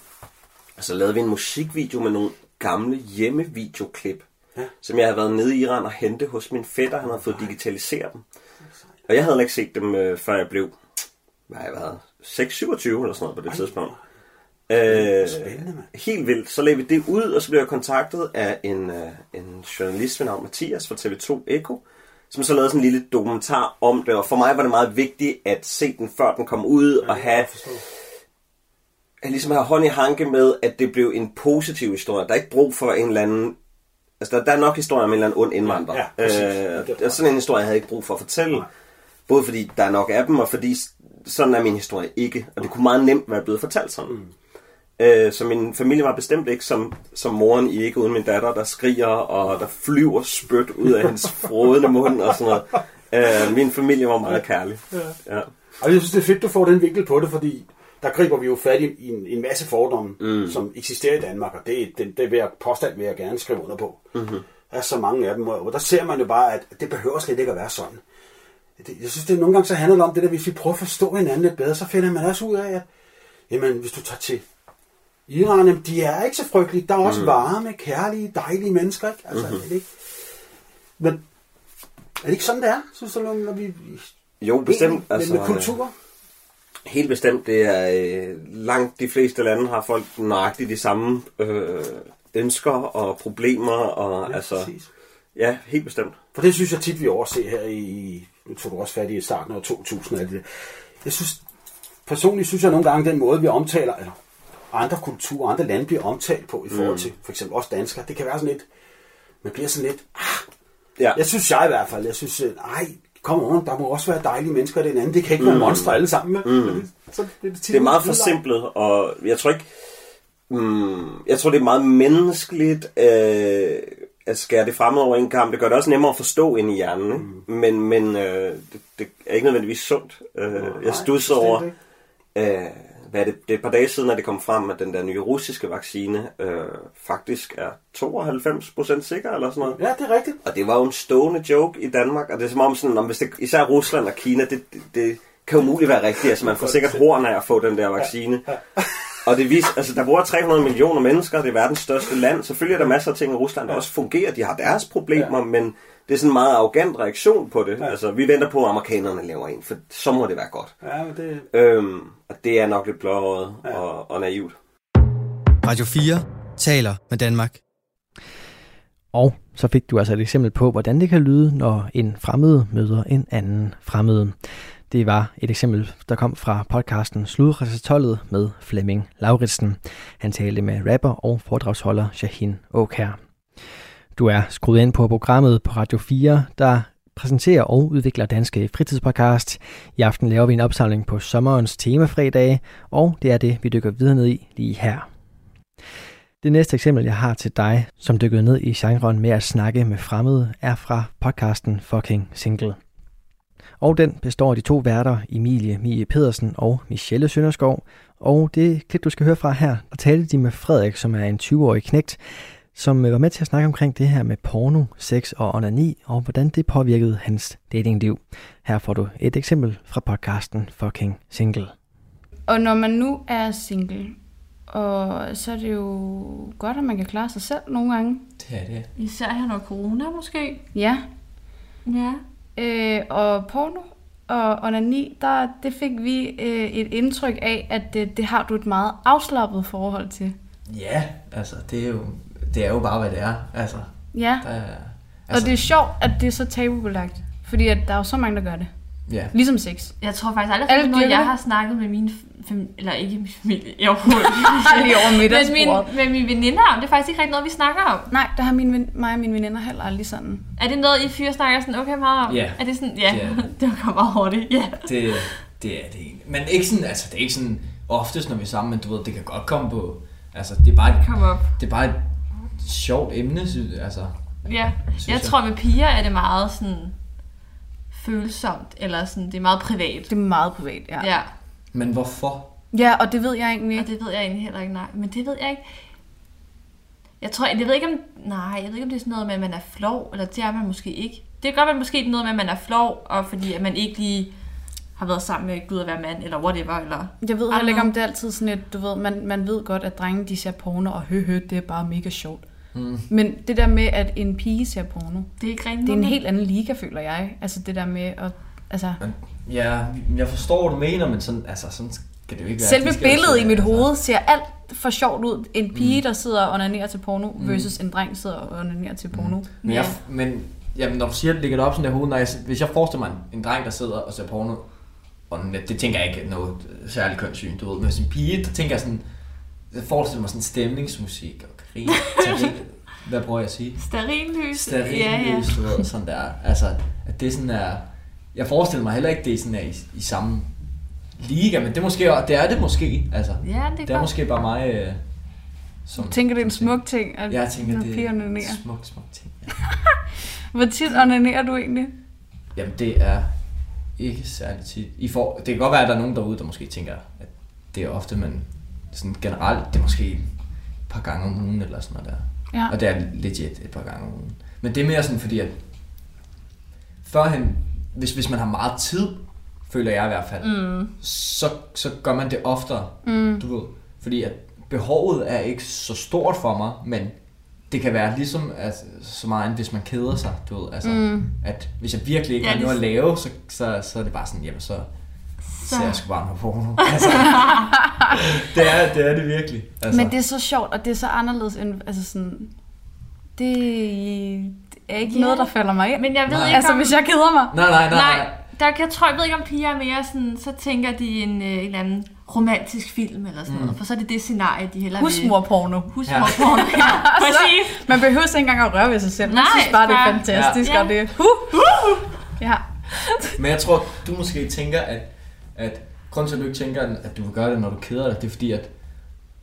[SPEAKER 11] Og så lavede vi en musikvideo med nogle gamle hjemmevideoklip, ja. som jeg havde været nede i Iran og hente hos min fætter. Han havde fået digitaliseret dem. Og jeg havde ikke set dem, øh, før jeg blev, hvad har jeg været, 6-27 eller sådan noget på det Ej. tidspunkt. Øh, Spændende, man. Helt vildt. Så lagde vi det ud, og så blev jeg kontaktet af en, øh, en journalist ved navn Mathias fra TV2 Eko, som så lavede sådan en lille dokumentar om det. Og for mig var det meget vigtigt at se den, før den kom ud, ja, og have, at ligesom have hånd i hanke med, at det blev en positiv historie. Der er ikke brug for en eller anden... Altså, der, der er nok historier om en eller anden ond indvandrer. Ja, præcis. øh, det sådan en historie havde jeg ikke brug for at fortælle. Nej. Både fordi der er nok af dem, og fordi sådan er min historie ikke. Og det kunne meget nemt være blevet fortalt sådan. Mm. Øh, så min familie var bestemt ikke som, som moren i ikke uden min datter, der skriger, og der flyver spyt ud af hendes frodende mund og sådan noget. Øh, min familie var meget kærlig. Ja.
[SPEAKER 10] ja. Og jeg synes, det er fedt, du får den vinkel på det, fordi der griber vi jo fat i, en, en masse fordomme, mm. som eksisterer i Danmark, og det, det, det vil jeg, påstand vil jeg gerne skrive under på. Mm-hmm. Der er så mange af dem, og og der ser man jo bare, at det behøver slet ikke at være sådan. Det, jeg synes, det nogle gange så handler det om det der, hvis vi prøver at forstå hinanden lidt bedre, så finder man også ud af, at jamen, hvis du tager til Iran, jamen, de er ikke så frygtelige. Der er også mm. varme, kærlige, dejlige mennesker, ikke? Altså, mm-hmm. er det ikke? Men er det ikke sådan, det er, synes du, når vi...
[SPEAKER 11] Jo, bestemt.
[SPEAKER 10] Med, altså, med kultur?
[SPEAKER 11] Helt bestemt. Det er øh, langt de fleste lande har folk nøjagtigt de samme øh, ønsker og problemer. Og,
[SPEAKER 10] Ja,
[SPEAKER 11] altså,
[SPEAKER 10] præcis.
[SPEAKER 11] ja, helt bestemt.
[SPEAKER 10] For det synes jeg tit, vi overser her i... Nu tog du også fat i starten af 2000 og alt det. Jeg synes... Personligt synes jeg nogle gange, den måde, vi omtaler... Eller andre kulturer, andre lande bliver omtalt på i forhold
[SPEAKER 11] Mm.
[SPEAKER 10] til for eksempel os danskere. Det kan være sådan lidt... Man bliver sådan lidt... Ah,
[SPEAKER 11] Ja.
[SPEAKER 10] Jeg synes jeg i hvert fald. Jeg synes, øh, ej, kom on, der må også være dejlige mennesker i den anden. Det kan ikke være
[SPEAKER 11] Mm.
[SPEAKER 10] monstre alle sammen. Med.
[SPEAKER 11] Mm.
[SPEAKER 10] Så det, det,
[SPEAKER 11] Det er meget forsimplet, og jeg tror ikke... Mm, jeg tror, det er meget menneskeligt øh, at skære det frem over en kamp. Det gør det også nemmere at forstå ind i hjernen, ikke?
[SPEAKER 10] Mm.
[SPEAKER 11] men, men øh, det, det er ikke nødvendigvis sundt. Øh, jeg studsede over... Øh, hvad er det, det er et par dage siden, at det kom frem, at den der nye russiske vaccine øh, faktisk er 92% sikker, eller sådan noget.
[SPEAKER 10] Ja, det er rigtigt.
[SPEAKER 11] Og det var jo en stående joke i Danmark, og det er som om sådan, om hvis det, især Rusland og Kina, det, det, det kan umuligt være rigtigt. Altså man får sikkert horn af at få den der vaccine. Og det viser, altså der bor 300 millioner mennesker, det er verdens største land. Selvfølgelig er der masser af ting i Rusland, der også fungerer. De har deres problemer, men det er sådan en meget arrogant reaktion på det. Altså vi venter på, at amerikanerne laver en, for så må det være godt.
[SPEAKER 10] Ja, men det...
[SPEAKER 11] Øhm, og det er nok lidt blåøjet og, og naivt.
[SPEAKER 1] Radio 4 taler med Danmark.
[SPEAKER 2] Og så fik du altså et eksempel på, hvordan det kan lyde, når en fremmed møder en anden fremmed. Det var et eksempel, der kom fra podcasten Sludrejsetollet med Flemming Lauritsen. Han talte med rapper og foredragsholder Shahin Åkær. Du er skruet ind på programmet på Radio 4, der præsenterer og udvikler Danske Fritidspodcast. I aften laver vi en opsamling på sommerens temafredag, og det er det, vi dykker videre ned i lige her. Det næste eksempel, jeg har til dig, som dykkede ned i genren med at snakke med fremmede, er fra podcasten Fucking Single. Og den består af de to værter, Emilie Mie Pedersen og Michelle Sønderskov. Og det klip, du skal høre fra her, der talte de med Frederik, som er en 20-årig knægt, som øh, var med til at snakke omkring det her med porno, sex og onani, og hvordan det påvirkede hans datingliv. Her får du et eksempel fra podcasten Fucking Single.
[SPEAKER 12] Og når man nu er single, og så er det jo godt, at man kan klare sig selv nogle gange.
[SPEAKER 13] Det er det.
[SPEAKER 6] Især her under corona måske.
[SPEAKER 12] Ja.
[SPEAKER 6] Ja.
[SPEAKER 12] Øh, og porno og onani, der, det fik vi øh, et indtryk af, at det, det har du et meget afslappet forhold til.
[SPEAKER 13] Ja, altså, det er jo, det er jo bare, hvad det er. Altså,
[SPEAKER 12] Ja.
[SPEAKER 13] der, er-
[SPEAKER 12] Altså, og det er sjovt, at det er så tabubelagt. Fordi at der er jo så mange, der gør det.
[SPEAKER 13] Ja.
[SPEAKER 12] Ligesom sex.
[SPEAKER 6] Jeg tror faktisk aldrig, noget,
[SPEAKER 12] dyrker
[SPEAKER 6] jeg
[SPEAKER 12] det.
[SPEAKER 6] har snakket med min familie, eller ikke min familie, jeg overhovedet
[SPEAKER 12] Lige over
[SPEAKER 6] med,
[SPEAKER 12] middagsbordet.
[SPEAKER 6] min, med mine veninder om. Det er faktisk ikke rigtig noget, vi snakker om.
[SPEAKER 12] Nej, der har mine, ven- mig og mine veninder heller aldrig sådan.
[SPEAKER 6] Er det noget, I fyre snakker sådan okay meget om?
[SPEAKER 13] Ja.
[SPEAKER 6] Er det sådan, ja,
[SPEAKER 13] Det er
[SPEAKER 6] det, kommer meget hurtigt, ja.
[SPEAKER 13] det, det er det egentlig. Men ikke sådan, altså, det er ikke sådan oftest, når vi er sammen, men du ved, det kan godt komme på, altså, det er bare, et,
[SPEAKER 6] Kom op.
[SPEAKER 13] det er bare et sjovt emne, synes, altså.
[SPEAKER 6] Ja,
[SPEAKER 13] Synes
[SPEAKER 6] jeg,
[SPEAKER 13] jeg.
[SPEAKER 6] tror med piger er det meget sådan følsomt, eller sådan, det er meget privat.
[SPEAKER 12] Det er meget privat, ja.
[SPEAKER 6] Ja,
[SPEAKER 13] Men hvorfor?
[SPEAKER 12] Ja, og det ved jeg egentlig
[SPEAKER 6] og det ved jeg egentlig heller ikke, nej. Men det ved jeg ikke. Jeg tror, jeg ved ikke om, nej, jeg ved ikke om det er sådan noget med, at man er flov, eller det er man måske ikke. Det kan godt være måske noget med, at man er flov, og fordi at man ikke lige har været sammen med Gud at være mand, eller whatever, eller...
[SPEAKER 12] Jeg ved heller ikke, om det er altid sådan et, du ved, man, man ved godt, at drenge de ser porno, og hø, hø det er bare mega sjovt.
[SPEAKER 13] Mm.
[SPEAKER 12] Men det der med, at en pige ser porno,
[SPEAKER 6] Det er ikke
[SPEAKER 12] det er en helt anden liga, føler jeg. Altså det der med at, altså...
[SPEAKER 13] Ja, jeg forstår, hvad du mener, men sådan, altså, sådan skal det jo ikke være.
[SPEAKER 12] Selve billedet i mit hoved ser alt for sjovt ud. En pige, der sidder og onanerer til porno,
[SPEAKER 13] Mm.
[SPEAKER 12] versus en dreng, der sidder og onanerer til porno.
[SPEAKER 13] Men, jeg, men jamen, når du siger, at det ligger det op sådan der hoved, når jeg, hvis jeg forestiller mig en, en dreng, der sidder og ser porno, og net, det tænker jeg ikke er noget særligt kønssyn, du ved. Men hvis en pige, der tænker jeg sådan, jeg forestiller mig sådan stemningsmusik og krig, terrin, hvad prøver jeg at sige?
[SPEAKER 6] Stearinlys.
[SPEAKER 13] Stearinlys,
[SPEAKER 6] Ja, ja.
[SPEAKER 13] du ved, sådan der. Altså, at det sådan er, jeg forestiller mig heller ikke, det er sådan er i, i samme liga, men det er, måske, det er det måske, altså.
[SPEAKER 12] Ja, det er
[SPEAKER 13] det er
[SPEAKER 12] godt.
[SPEAKER 13] måske bare mig, øh, som...
[SPEAKER 12] Du tænker, det er en smuk ting, at
[SPEAKER 13] Jeg tænker,
[SPEAKER 12] når
[SPEAKER 13] det er en smuk, smuk ting. Ja.
[SPEAKER 12] Hvor tit onanerer du egentlig?
[SPEAKER 13] Jamen, det er ikke særlig tit. I for, det kan godt være, at der er nogen derude, der måske tænker, at det er ofte, man sådan generelt, det er måske par gange om ugen eller sådan noget der.
[SPEAKER 12] Ja.
[SPEAKER 13] Og det er legit et par gange om ugen. Men det er mere sådan, fordi at førhen, hvis, hvis man har meget tid, føler jeg i hvert fald,
[SPEAKER 12] Mm.
[SPEAKER 13] så, så gør man det oftere,
[SPEAKER 12] Mm.
[SPEAKER 13] du ved. Fordi at behovet er ikke så stort for mig, men det kan være ligesom at, så meget, hvis man keder sig, du ved. Altså,
[SPEAKER 12] Mm.
[SPEAKER 13] at hvis jeg virkelig ikke
[SPEAKER 12] Ja,
[SPEAKER 13] har noget at lave, så, så, så er det bare sådan, jamen så, så. ser jeg sgu bare noget porno. Altså, det, er, det er det virkelig. Altså.
[SPEAKER 12] Men det er så sjovt, og det er så anderledes end, altså sådan, det er ikke
[SPEAKER 14] Ja.
[SPEAKER 12] noget, der falder mig ind.
[SPEAKER 14] Men jeg ved
[SPEAKER 13] Nej.
[SPEAKER 14] ikke
[SPEAKER 12] Altså,
[SPEAKER 14] om...
[SPEAKER 12] hvis jeg keder mig.
[SPEAKER 13] Nej, nej, nej.
[SPEAKER 14] Nej, der, jeg tror, jeg ved ikke, om piger er mere sådan, så tænker de en, øh, en eller anden romantisk film eller sådan
[SPEAKER 13] Mm.
[SPEAKER 14] noget, for så er det det scenarie, de hellere vil.
[SPEAKER 12] Husmorporno.
[SPEAKER 14] Husmorporno, ja. Præcis.
[SPEAKER 12] Man behøver ikke engang at røre ved sig selv. Man
[SPEAKER 14] Nej,
[SPEAKER 12] synes bare, det er
[SPEAKER 14] bare-
[SPEAKER 12] fantastisk,
[SPEAKER 14] Ja.
[SPEAKER 12] og det uh, Ja.
[SPEAKER 13] Men jeg tror, du måske tænker, at, at grunden til, at du ikke tænker, at du vil gøre det, når du keder dig, det er fordi, at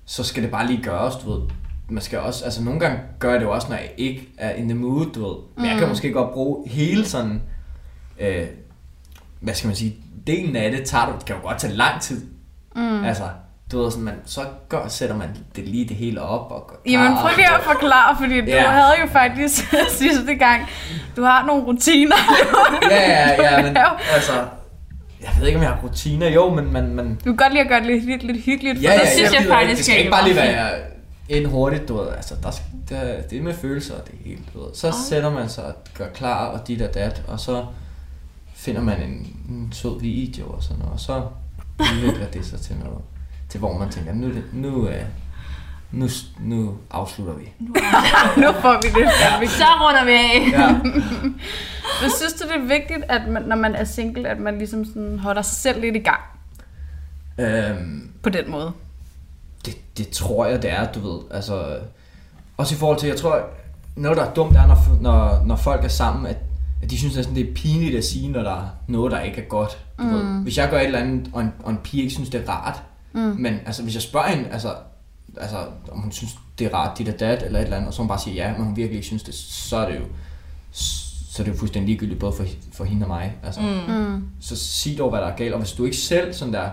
[SPEAKER 13] så skal det bare lige gøres, du ved. Man skal også, altså nogle gange gør jeg det jo også, når jeg ikke er in the mood, du ved. Men jeg kan
[SPEAKER 12] Mm.
[SPEAKER 13] måske godt bruge hele sådan, øh, hvad skal man sige, delen af det, tager du, det kan jo godt tage lang tid.
[SPEAKER 12] Mm.
[SPEAKER 13] Altså, du ved sådan, man, så gør, sætter man det lige det hele op og gør
[SPEAKER 12] Jamen prøv lige at forklare, fordi du
[SPEAKER 13] Ja.
[SPEAKER 12] havde jo faktisk sidste gang, du har nogle rutiner.
[SPEAKER 13] Ja, ja, ja, men altså, jeg ved ikke, om jeg har rutiner, jo, men man, man
[SPEAKER 12] Du kan godt lide at gøre det lidt, lidt, lidt hyggeligt for
[SPEAKER 13] Ja, ja, ja,
[SPEAKER 12] selv.
[SPEAKER 13] jeg gider ikke. Det skal ikke bare lige være ind hurtigt, du ved. Altså, der skal, der, det er med følelser det hele, du ved. Så
[SPEAKER 12] Ej.
[SPEAKER 13] sætter man sig og gør klar og dit og dat, og så finder man en, en sød video og sådan noget, og så udvikler det sig til noget, til hvor man tænker, nu, det, nu, nu, nu afslutter vi.
[SPEAKER 12] nu får vi det.
[SPEAKER 13] Ja.
[SPEAKER 14] Så runder vi af.
[SPEAKER 13] Ja.
[SPEAKER 12] Men synes du, det er vigtigt, at man, når man er single, at man ligesom sådan holder sig selv lidt i gang
[SPEAKER 13] Øhm,
[SPEAKER 12] på den måde?
[SPEAKER 13] det, det tror jeg, det er, du ved. Altså, også i forhold til, jeg tror, noget, der er dumt, er, når, når, når folk er sammen, at, at de synes næsten, det er pinligt at sige, når der er noget, der ikke er godt. Du
[SPEAKER 12] Mm.
[SPEAKER 13] ved. Hvis jeg gør et eller andet, og en, og en pige ikke synes, det er rart,
[SPEAKER 12] Mm.
[SPEAKER 13] men altså, hvis jeg spørger hende, altså, altså, om hun synes, det er rart, dit og dat, eller et eller andet, og så hun bare siger ja, men hun virkelig ikke synes det, så er det jo, så er det jo fuldstændig ligegyldigt, både for, for hende og mig. Altså.
[SPEAKER 12] Mm. Mm.
[SPEAKER 13] Så sig dog, hvad der er galt, og hvis du ikke selv sådan der,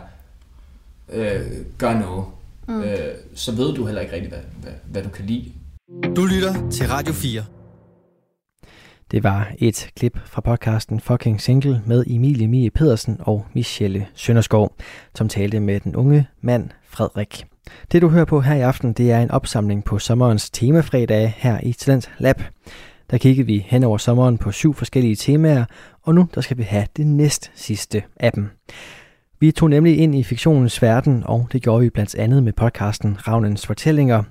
[SPEAKER 13] øh, gør noget,
[SPEAKER 1] Mm.
[SPEAKER 13] mm. øh, så ved du heller ikke rigtig, hvad, hvad, hvad du kan lide.
[SPEAKER 1] Du lytter til Radio 4.
[SPEAKER 2] Det var et klip fra podcasten Fucking Single med Emilie Mie Pedersen og Michelle Sønderskov, som talte med den unge mand Frederik. Det du hører på her i aften, det er en opsamling på sommerens temafredag her i Talent Lab. Der kiggede vi hen over sommeren på syv forskellige temaer, og nu der skal vi have det næst sidste af dem. Vi tog nemlig ind i fiktionens verden, og det gjorde vi blandt andet med podcasten Ravnens Fortællinger.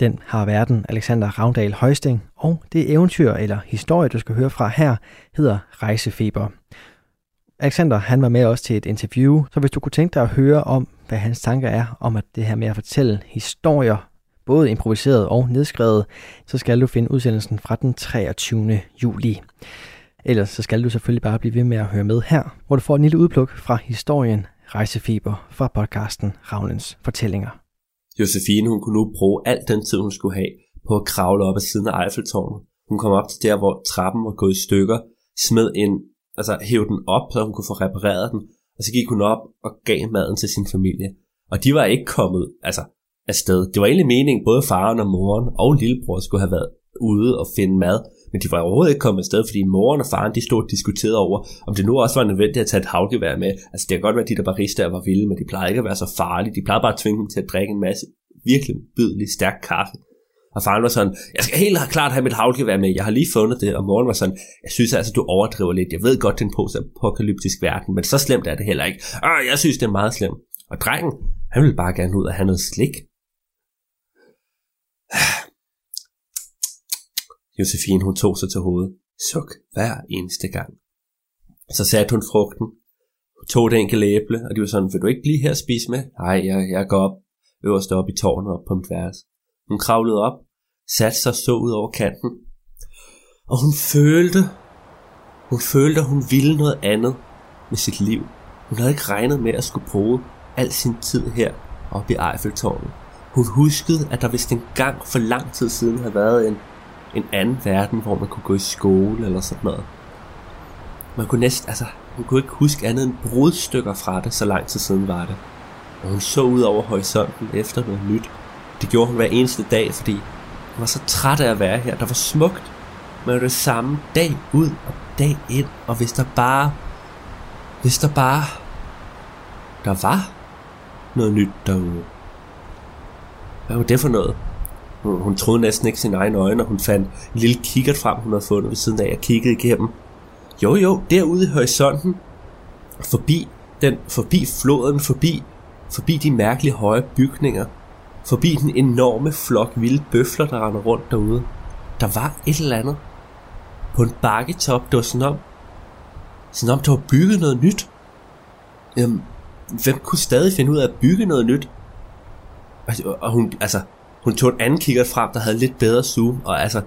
[SPEAKER 2] Den har verden Alexander Ravndal Højsting, og det eventyr eller historie, du skal høre fra her, hedder Rejsefeber. Alexander han var med os til et interview, så hvis du kunne tænke dig at høre om, hvad hans tanker er om at det her med at fortælle historier, både improviseret og nedskrevet, så skal du finde udsendelsen fra den 23. juli. Ellers så skal du selvfølgelig bare blive ved med at høre med her, hvor du får en lille udpluk fra historien Rejsefeber fra podcasten Ravnens Fortællinger.
[SPEAKER 15] Josefine, hun kunne nu bruge al den tid, hun skulle have på at kravle op ad siden af Eiffeltårnet. Hun kom op til der, hvor trappen var gået i stykker, smed en, altså hævde den op, så hun kunne få repareret den, og så gik hun op og gav maden til sin familie. Og de var ikke kommet, altså afsted. Det var egentlig meningen, både faren og moren og lillebror skulle have været ude og finde mad, men de var overhovedet ikke kommet afsted, fordi moren og faren de stod og diskuterede over, om det nu også var nødvendigt at tage et havgevær med. Altså det kan godt være, at de der baristaer var vilde, men de plejede ikke at være så farlige. De plejede bare at tvinge dem til at drikke en masse virkelig bydelig stærk kaffe. Og faren var sådan, jeg skal helt klart have mit havlgevær med, jeg har lige fundet det. Og moren var sådan, jeg synes altså, du overdriver lidt. Jeg ved godt, det er en post-apokalyptisk verden, men så slemt er det heller ikke. Ah, jeg synes, det er meget slemt. Og drengen, han ville bare gerne ud og have noget slik. Josefine, hun tog sig til hovedet. Suk hver eneste gang. Så satte hun frugten, hun tog et enkelt æble, og de var sådan, vil du ikke blive her og spise med? Nej, jeg, jeg går op, øverst op i tårnet op på mit værelse. Hun kravlede op, satte sig og så ud over kanten, og hun følte, hun følte, at hun ville noget andet med sit liv. Hun havde ikke regnet med at skulle bruge al sin tid her oppe i Eiffeltårnet. Hun huskede, at der vist en gang for lang tid siden havde været en, en anden verden, hvor man kunne gå i skole eller sådan noget. Man kunne næsten, altså, hun kunne ikke huske andet end brudstykker fra det, så lang tid siden var det. og hun så ud over horisonten efter noget nyt. Det gjorde hun hver eneste dag, fordi hun var så træt af at være her. Der var smukt, men det samme dag ud og dag ind, og hvis der bare, hvis der bare, der var noget nyt derude. Hvad var det for noget? Hun, hun troede næsten ikke sine egne øjne, og hun fandt en lille kikkert frem, hun havde fundet ved siden af, og kiggede igennem. Jo jo, derude i horisonten, forbi den, forbi floden, forbi, forbi de mærkelige høje bygninger, forbi den enorme flok vilde bøfler, der render rundt derude. Der var et eller andet. På en bakketop, det var sådan om, sådan om der var bygget noget nyt. Jamen, hvem kunne stadig finde ud af at bygge noget nyt? Og- Og hun, altså, hun tog en anden kikkert frem, der havde lidt bedre zoom, og altså,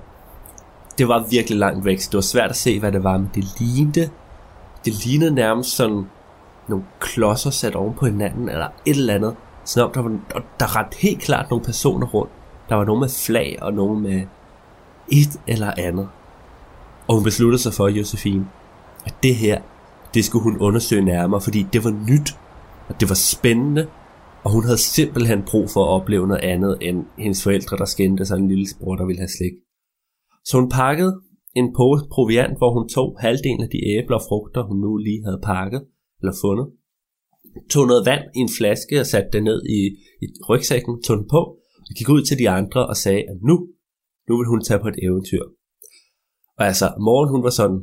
[SPEAKER 15] det var virkelig langt væk, så det var svært at se, hvad det var, men det lignede, det lignede nærmest sådan nogle klodser sat oven på hinanden, eller et eller andet. Sådan om, der, var, og der rendte helt klart nogle personer rundt. Der var nogen med flag, og nogen med et eller andet. Og hun besluttede sig for, Josefine, at det her, det skulle hun undersøge nærmere, fordi det var nyt, og det var spændende, og hun havde simpelthen brug for at opleve noget andet end hendes forældre, der skændte sig en lille bror, der ville have slik. Så hun pakkede en pose proviant, hvor hun tog halvdelen af de æbler og frugter, hun nu lige havde pakket eller fundet. Tog noget vand i en flaske og satte det ned i, i rygsækken, tog den på og gik ud til de andre og sagde, at nu, nu vil hun tage på et eventyr. Og altså, morgen hun var sådan,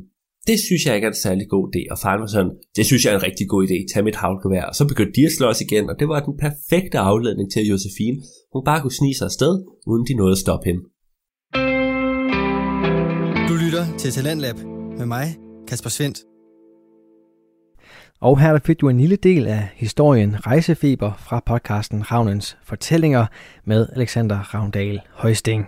[SPEAKER 15] det synes jeg ikke er en særlig god idé. Og faren var sådan, det synes jeg er en rigtig god idé, tag mit havlgevær. Og så begyndte de at slås igen, og det var den perfekte afledning til, Josefine hun bare kunne snige sig afsted, uden de nåede at stoppe hende.
[SPEAKER 1] Du lytter til Talentlab med mig, Kasper Svendt.
[SPEAKER 2] Og her der fik du en lille del af historien Rejsefeber fra podcasten Ravnens Fortællinger med Alexander Ravndal Højsting.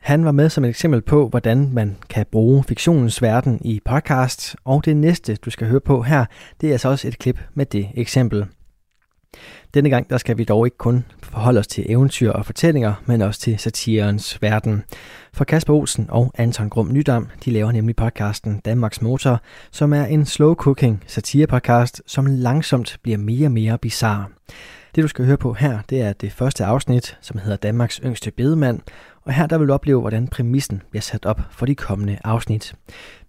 [SPEAKER 2] Han var med som et eksempel på, hvordan man kan bruge fiktionens verden i podcast, og det næste, du skal høre på her, det er altså også et klip med det eksempel. Denne gang der skal vi dog ikke kun forholde os til eventyr og fortællinger, men også til satirens verden. For Kasper Olsen og Anton Grum Nydam, de laver nemlig podcasten Danmarks Motor, som er en slow cooking satirepodcast, som langsomt bliver mere og mere bizarre. Det du skal høre på her, det er det første afsnit, som hedder Danmarks yngste bedemand, og her der vil du opleve, hvordan præmissen bliver sat op for de kommende afsnit.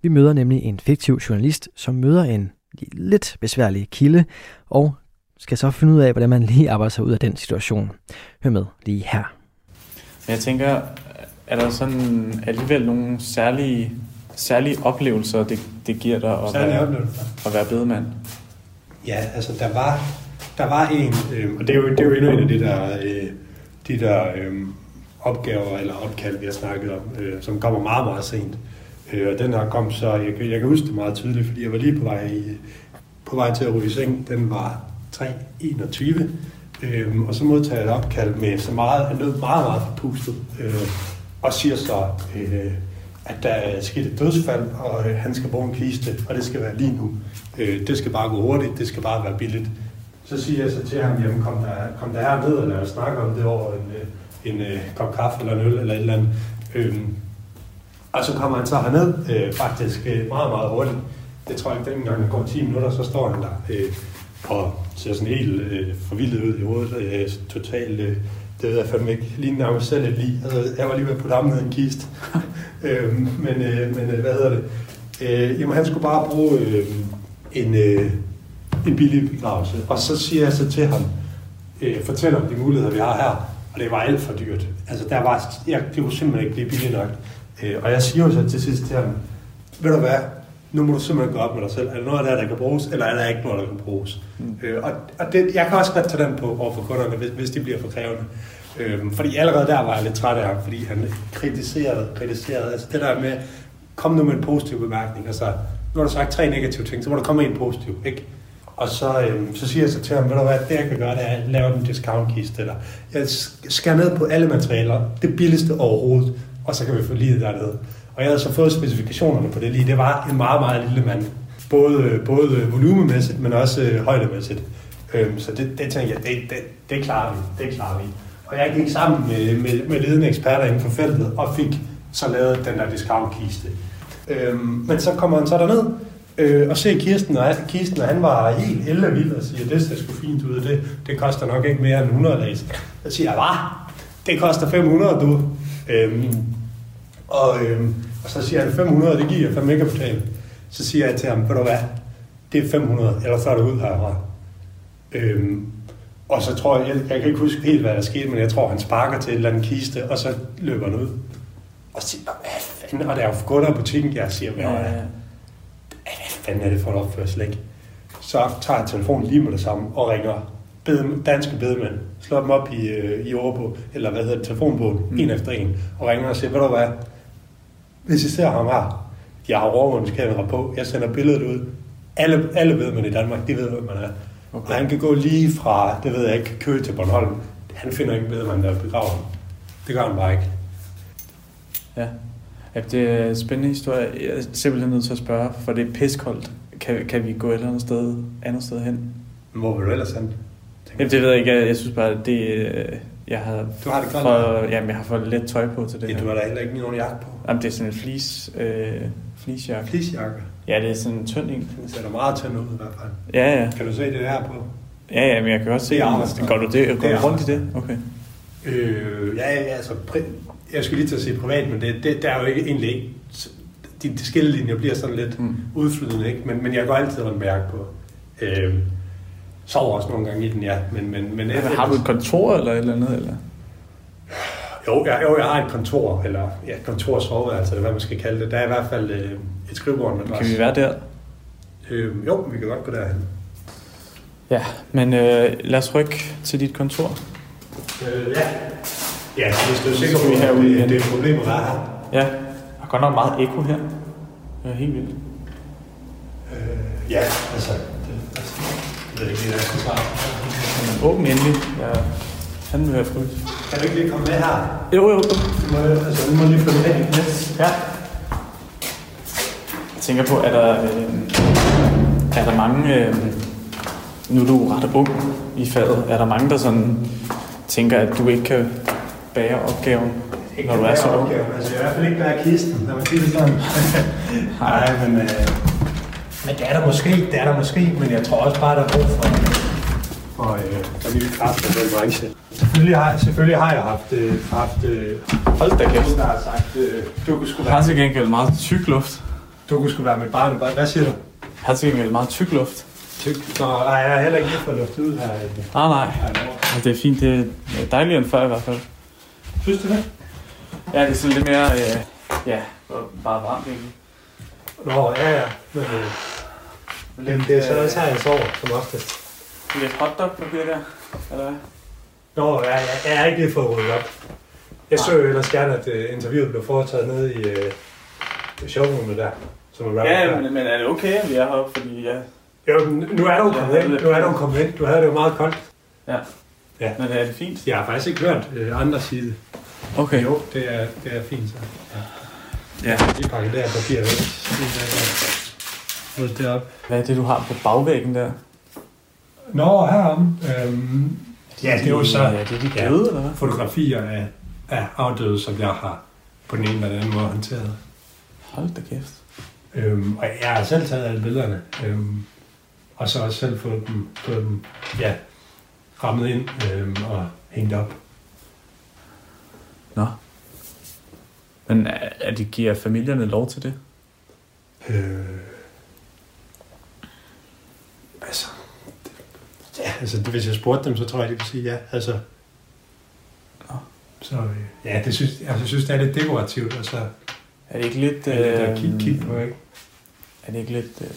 [SPEAKER 2] Vi møder nemlig en fiktiv journalist, som møder en lidt besværlig kilde, og skal så finde ud af, hvordan man lige arbejder sig ud af den situation. Hør med lige her.
[SPEAKER 16] Jeg tænker, er der sådan alligevel nogle særlige, særlige oplevelser, det, det giver dig at
[SPEAKER 17] Særlige
[SPEAKER 16] være,
[SPEAKER 17] oplevelser?
[SPEAKER 16] at være bedemand?
[SPEAKER 17] Ja, altså der var, der var en, øh, og det er, jo, det er jo endnu en af de der, øh, de der øh, opgaver eller opkald, vi har snakket om, øh, som kommer meget, meget sent. Øh, og den her kom så, jeg, kan- jeg kan huske det meget tydeligt, fordi jeg var lige på vej, i, på vej til at ryge i seng. Den var 3.21, Øhm, og så modtager jeg et opkald med så meget, han lød meget, meget forpustet, øh, og siger så, øh, at der er sket et dødsfald, og øh, han skal bruge en kiste, og det skal være lige nu. Øh, det skal bare gå hurtigt, det skal bare være billigt. Så siger jeg så til ham, jamen kom der, kom der her ned, og lad os snakke om det over en, øh, en, en kop kaffe eller en øl eller et eller andet. Øhm, og så kommer han så herned, øh, faktisk øh, meget, meget hurtigt. Det tror jeg ikke, dengang der går 10 minutter, så står han der øh, og ser sådan helt øh, forvildet ud i hovedet. Øh, totalt, øh, det ved jeg fandme ikke, lige nærmest selv et lige. Altså, jeg var lige ved ham ned i en kiste. øh, men, øh, men øh, hvad hedder det? Øh, jamen, han skulle bare bruge øh, en, øh, en billig begravelse. Og så siger jeg så til ham, øh, fortæl om de muligheder, vi har her. Og det var alt for dyrt. Altså, der var, jeg, det kunne simpelthen ikke blive billigt nok. Øh, og jeg siger jo så til sidst til ham, ved du hvad, nu må du simpelthen gå op med dig selv. Er der noget af det der kan bruges, eller er der ikke noget, der kan bruges? Mm. Øh, og og det, jeg kan også godt tage den på over for kunderne, hvis, hvis de bliver for krævende. Øh, fordi allerede der var jeg lidt træt af ham, fordi han kritiserede, kritiserede. Altså det der med, kom nu med en positiv bemærkning. Altså, nu har du sagt tre negative ting, så må du komme med en positiv, ikke? Og så, øhm, så siger jeg så til ham, ved du hvad, det jeg kan gøre, det er at lave en discount-kiste. Eller jeg skærer ned på alle materialer, det billigste overhovedet, og så kan vi få livet dernede. Og jeg havde så fået specifikationerne på det lige. Det var en meget, meget lille mand. Både, både volumemæssigt, men også øh, højdemæssigt. Øhm, så det, det tænkte jeg, det, det, det klarer vi. Det klarer vi. Og jeg gik sammen med, med, med ledende eksperter inden for feltet, og fik så lavet den der discount-kiste. Øhm, men så kommer han så derned, Øh, og ser Kirsten, og Kirsten, og han var helt ellevild og siger, det ser sgu fint ud, det, det koster nok ikke mere end 100 læs. Så siger jeg, hvad? Det koster 500, du. Øhm, og, øhm, og så siger han, 500, det giver jeg fandme ikke at betale. Så siger jeg til ham, ved du hvad, det er 500, eller så er det ud herfra. Øhm, og så tror jeg, jeg, jeg kan ikke huske helt, hvad der skete, men jeg tror, han sparker til et eller andet kiste, og så løber han ud. Og så siger hvad fanden, og der er jo gået af butikken, jeg siger, hvad, ja, ja. hvad fanden er det for en opførsel, ikke? Så tager jeg telefonen lige med det samme og ringer bedem, danske bedemænd, slår dem op i, øh, i Årebo, eller hvad hedder det, telefonbogen, mm. en efter en, og ringer og siger, ved du hvad, hvis I ser ham her, jeg har overvågningskamera på, jeg sender billedet ud, alle, alle bedemænd i Danmark, de ved, hvem man er. Okay. Og han kan gå lige fra, det ved jeg ikke, Køge til Bornholm. Han finder ikke bedemand, der begraver ham. Det gør han bare ikke.
[SPEAKER 16] Ja. ja, det er en spændende historie. Jeg er simpelthen nødt til at spørge, for det er piskoldt. Kan, kan vi gå et eller andet sted, andet sted hen?
[SPEAKER 17] Hvor vil du ellers hen?
[SPEAKER 16] Jamen, det ved jeg ikke. Jeg, jeg synes bare, at det... Jeg har,
[SPEAKER 17] Du har det godt,
[SPEAKER 16] for? Jamen, jeg har for lidt tøj på til det
[SPEAKER 17] Ja,
[SPEAKER 16] her.
[SPEAKER 17] du har da heller ikke nogen jakke på.
[SPEAKER 16] Jamen, det er sådan en fleece, øh, fleecejakke.
[SPEAKER 17] Fleecejakke?
[SPEAKER 16] Ja, det er sådan en tynd en.
[SPEAKER 17] Det ser da meget tynd ud i hvert fald.
[SPEAKER 16] Ja, ja.
[SPEAKER 17] Kan du se det der på?
[SPEAKER 16] Ja, ja, men jeg kan godt se
[SPEAKER 17] Det er.
[SPEAKER 16] Går du, det, går
[SPEAKER 17] Det er
[SPEAKER 16] rundt i det? Okay.
[SPEAKER 17] Øh, ja, ja, altså, jeg skulle lige til at sige privat, men det, det der er jo ikke egentlig ikke... De, de skillelinjer bliver sådan lidt mm. udflydende, ikke? Men, men jeg går altid rundt mærke på. Øh, sover også nogle gange i den, ja. Men, men, men,
[SPEAKER 16] Men har du et kontor eller et eller andet? Eller?
[SPEAKER 17] Jo, jeg, jo, jeg har et kontor, eller ja, et kontor soveværelse, eller hvad man skal kalde det. Der er i hvert fald øh, et skrivebord med
[SPEAKER 16] Kan vi være der?
[SPEAKER 17] Øh, jo, vi kan godt gå derhen.
[SPEAKER 16] Ja, men øh, lad os rykke til dit kontor.
[SPEAKER 17] Øh, ja. Ja, hvis du er sikker på,
[SPEAKER 16] vi
[SPEAKER 17] at
[SPEAKER 16] herude
[SPEAKER 17] det,
[SPEAKER 16] igen.
[SPEAKER 17] det er et problem at være her.
[SPEAKER 16] Ja, der er godt nok meget ekko her. Det er helt vildt.
[SPEAKER 17] Øh, ja, altså, det, altså, ved ikke, hvad jeg skal svare.
[SPEAKER 16] Åbn endelig. Jeg fanden vil være frygt.
[SPEAKER 17] Kan du ikke lige komme med her?
[SPEAKER 16] Jo, jo, jo.
[SPEAKER 17] Du må, altså, du må lige følge med.
[SPEAKER 16] Yes. Ja. Jeg tænker på, er der, øh, er der mange, øh, nu er du ret ung i faget, er der mange, der sådan tænker, at du ikke kan bære opgaven,
[SPEAKER 17] Ikke
[SPEAKER 16] når du er så ung?
[SPEAKER 17] opgaven. Altså, jeg er i hvert fald ikke bære kisten, lad mig sige det sådan. Nej, men, øh, men det er der måske, det er der måske, men jeg tror også bare, der er brug for, for, øh, for nye kræfter i den branche. Selvfølgelig har, selvfølgelig har jeg haft, øh, haft øh,
[SPEAKER 16] Hold da kæft.
[SPEAKER 17] der har sagt, øh, du kunne sgu
[SPEAKER 16] Du har
[SPEAKER 17] være,
[SPEAKER 16] til gengæld meget tyk luft.
[SPEAKER 17] du kunne sgu være mit barn. Hvad siger du?
[SPEAKER 16] Jeg har til gengæld meget tyk luft.
[SPEAKER 17] Tyk. Nå, nej, jeg har heller ikke fået luftet ud her.
[SPEAKER 16] Nej, nej. Og det er fint. Det er dejligere end før i hvert fald.
[SPEAKER 17] Synes du det?
[SPEAKER 16] Ja, det er sådan lidt mere, øh, ja, bare varmt egentlig.
[SPEAKER 17] Nå, ja, ja. Men, øh, men det er så også her, jeg sover, som oftest.
[SPEAKER 16] Lidt hotdog-papir der, eller hvad?
[SPEAKER 17] Nå, ja, jeg, jeg er ikke lige fået ryddet op. Jeg så jo ellers gerne, at uh, interviewet blev foretaget nede i uh, showroomet der, som er
[SPEAKER 16] Ja,
[SPEAKER 17] der.
[SPEAKER 16] men, men er det okay, at vi er heroppe? Fordi ja,
[SPEAKER 17] Jo, men nu er du kommet ind.
[SPEAKER 16] det-
[SPEAKER 17] Nu er du kommet ind. Du havde det jo meget koldt.
[SPEAKER 16] Ja.
[SPEAKER 17] Ja.
[SPEAKER 16] Men er det fint?
[SPEAKER 17] Jeg har faktisk ikke hørt uh, andre sige det.
[SPEAKER 16] Okay.
[SPEAKER 17] Jo, det er, det er fint så. Ja.
[SPEAKER 16] Ja.
[SPEAKER 17] Vi pakker det her papir væk. Rydde det op.
[SPEAKER 16] Hvad er det, du har på bagvæggen der?
[SPEAKER 17] Nå, herom. Øhm, ja, det er jo så
[SPEAKER 16] Ja, det er de døde, eller hvad?
[SPEAKER 17] fotografier af, af afdøde, som jeg har på den ene eller den anden måde håndteret.
[SPEAKER 16] Hold da kæft.
[SPEAKER 17] Øhm, og jeg har selv taget alle billederne. Øhm, og så også selv fået dem, fået dem ja, rammet ind øhm, og hængt op.
[SPEAKER 16] Nå. Men er, er de giver familierne lov til det?
[SPEAKER 17] Øh, ja, altså, hvis jeg spurgte dem, så tror jeg, de ville sige ja. Altså, så øh, ja, det synes, altså, jeg synes, det er lidt dekorativt, og så
[SPEAKER 16] Er det ikke lidt...
[SPEAKER 17] er det at
[SPEAKER 16] Øh,
[SPEAKER 17] kigge, kigge på, ikke?
[SPEAKER 16] er det ikke lidt... Øh,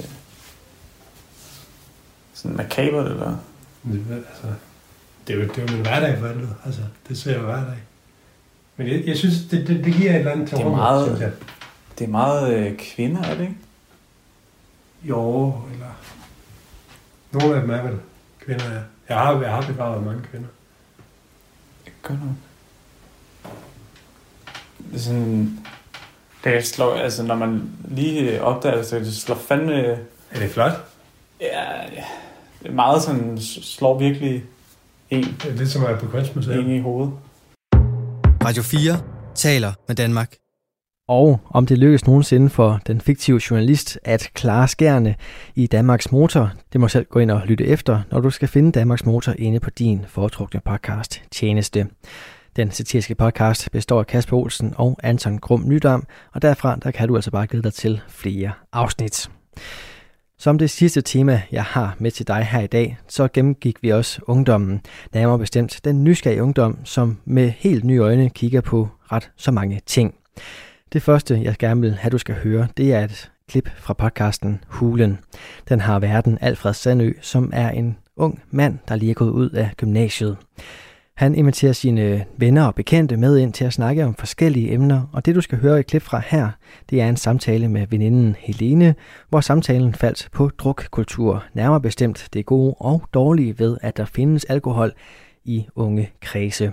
[SPEAKER 16] sådan makabert, eller?
[SPEAKER 17] Det, altså, det, er jo, det er jo min hverdag for helvede. Altså, det ser jeg hver dag. Men jeg, jeg synes, det, det, det giver et eller andet til
[SPEAKER 16] Det er
[SPEAKER 17] rummet,
[SPEAKER 16] meget-
[SPEAKER 17] synes jeg.
[SPEAKER 16] Det er meget øh, kvinder, er det ikke?
[SPEAKER 17] Jo, eller... Nogle af dem er vel kvinder, ja. Jeg har, jeg har begravet mange kvinder.
[SPEAKER 16] Godt nok. Det er sådan... Det slår, altså når man lige opdager det, så det slår fandme...
[SPEAKER 17] Er det flot?
[SPEAKER 16] Ja, ja. Det er meget sådan, slår virkelig en.
[SPEAKER 17] Det er lidt som at være på kunstmuseet.
[SPEAKER 16] En i hovedet.
[SPEAKER 1] Radio 4 taler med Danmark
[SPEAKER 2] og om det lykkes nogensinde for den fiktive journalist at klare skærne i Danmarks Motor, det må selv gå ind og lytte efter, når du skal finde Danmarks Motor inde på din foretrukne podcast tjeneste. Den satiriske podcast består af Kasper Olsen og Anton Grum Nydam, og derfra der kan du altså bare glæde dig til flere afsnit. Som det sidste tema, jeg har med til dig her i dag, så gennemgik vi også ungdommen, nærmere bestemt den nysgerrige ungdom, som med helt nye øjne kigger på ret så mange ting. Det første, jeg gerne vil have, du skal høre, det er et klip fra podcasten Hulen. Den har verden Alfred Sandø, som er en ung mand, der lige er gået ud af gymnasiet. Han inviterer sine venner og bekendte med ind til at snakke om forskellige emner, og det du skal høre i klip fra her, det er en samtale med veninden Helene, hvor samtalen faldt på drukkultur, nærmere bestemt det gode og dårlige ved, at der findes alkohol i unge kredse.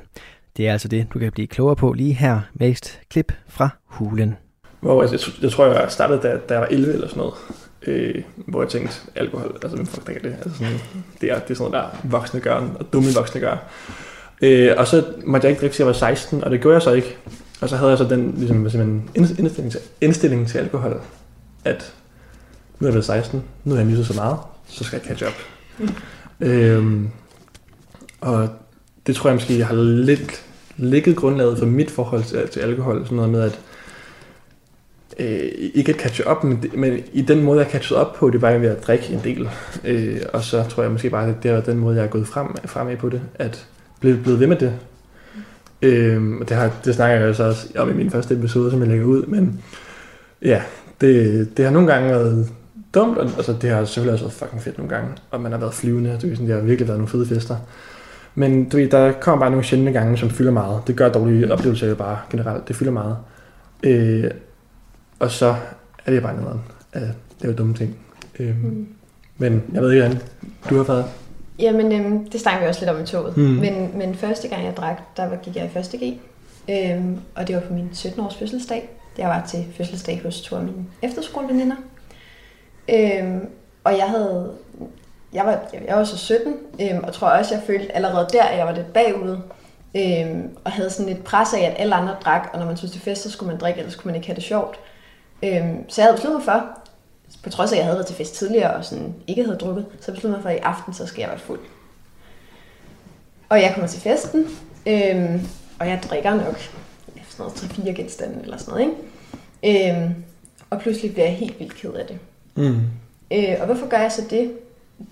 [SPEAKER 2] Det er altså det, du kan blive klogere på lige her med et klip fra hulen.
[SPEAKER 18] Wow, altså, jeg, jeg tror, jeg startede, da, da jeg var 11 eller sådan noget. Øh, hvor jeg tænkte, alkohol, altså hvem fuck drikker det? Altså sådan, det, er, det er sådan noget, der voksne gør, og dumme voksne gør. Øh, og så måtte jeg ikke drikke, til jeg var 16, og det gjorde jeg så ikke. Og så havde jeg så den ligesom, simpelthen indstilling, til, indstilling til alkohol, at nu er jeg blevet 16, nu har jeg misset så meget, så skal jeg catch up. Mm. Øhm, og det tror jeg måske jeg har lidt ligget grundlaget for mit forhold til, til alkohol. Sådan noget med, at øh, ikke at catche op, men, men i den måde, jeg catchede op på, det var ved at drikke en del. Øh, og så tror jeg måske bare, at det er den måde, jeg er gået frem, fremad på det, at blive blevet ved med det. Øh, og det, har, det snakker jeg altså også om i min første episode, som jeg lægger ud, men ja, det, det har nogle gange været dumt, og altså, det har selvfølgelig også været fucking fedt nogle gange, og man har været flyvende, det, sådan, det har virkelig været nogle fede fester. Men du ved, der kommer bare nogle sjældne gange, som fylder meget. Det gør dårlige oplevelser jo bare generelt. Det fylder meget. Øh, og så er det bare noget at lave dumme ting. Øh, mm. Men jeg ved ikke, hvordan du har været.
[SPEAKER 19] Jamen, øhm, det snakker vi også lidt om i toget.
[SPEAKER 18] Mm.
[SPEAKER 19] Men, men første gang jeg drak, der var, gik jeg i første G. Øhm, og det var på min 17-års fødselsdag. Jeg var til fødselsdag hos to af mine efterskoleveninder. Øhm, og jeg havde... Jeg var, jeg var så 17, øhm, og tror også, jeg følte allerede der, at jeg var lidt bagud. Øhm, og havde sådan lidt pres af, at alle andre drak, og når man synes til fest, så skulle man drikke, ellers kunne man ikke have det sjovt. Øhm, så jeg havde besluttet mig for, på trods af, at jeg havde været til fest tidligere og sådan ikke havde drukket, så besluttede jeg mig for, at i aften, så skal jeg være fuld. Og jeg kommer til festen, øhm, og jeg drikker nok sådan noget 3-4 genstande eller sådan noget, ikke? Øhm, og pludselig bliver jeg helt vildt ked af det.
[SPEAKER 18] Mm.
[SPEAKER 19] Øh, og hvorfor gør jeg så det?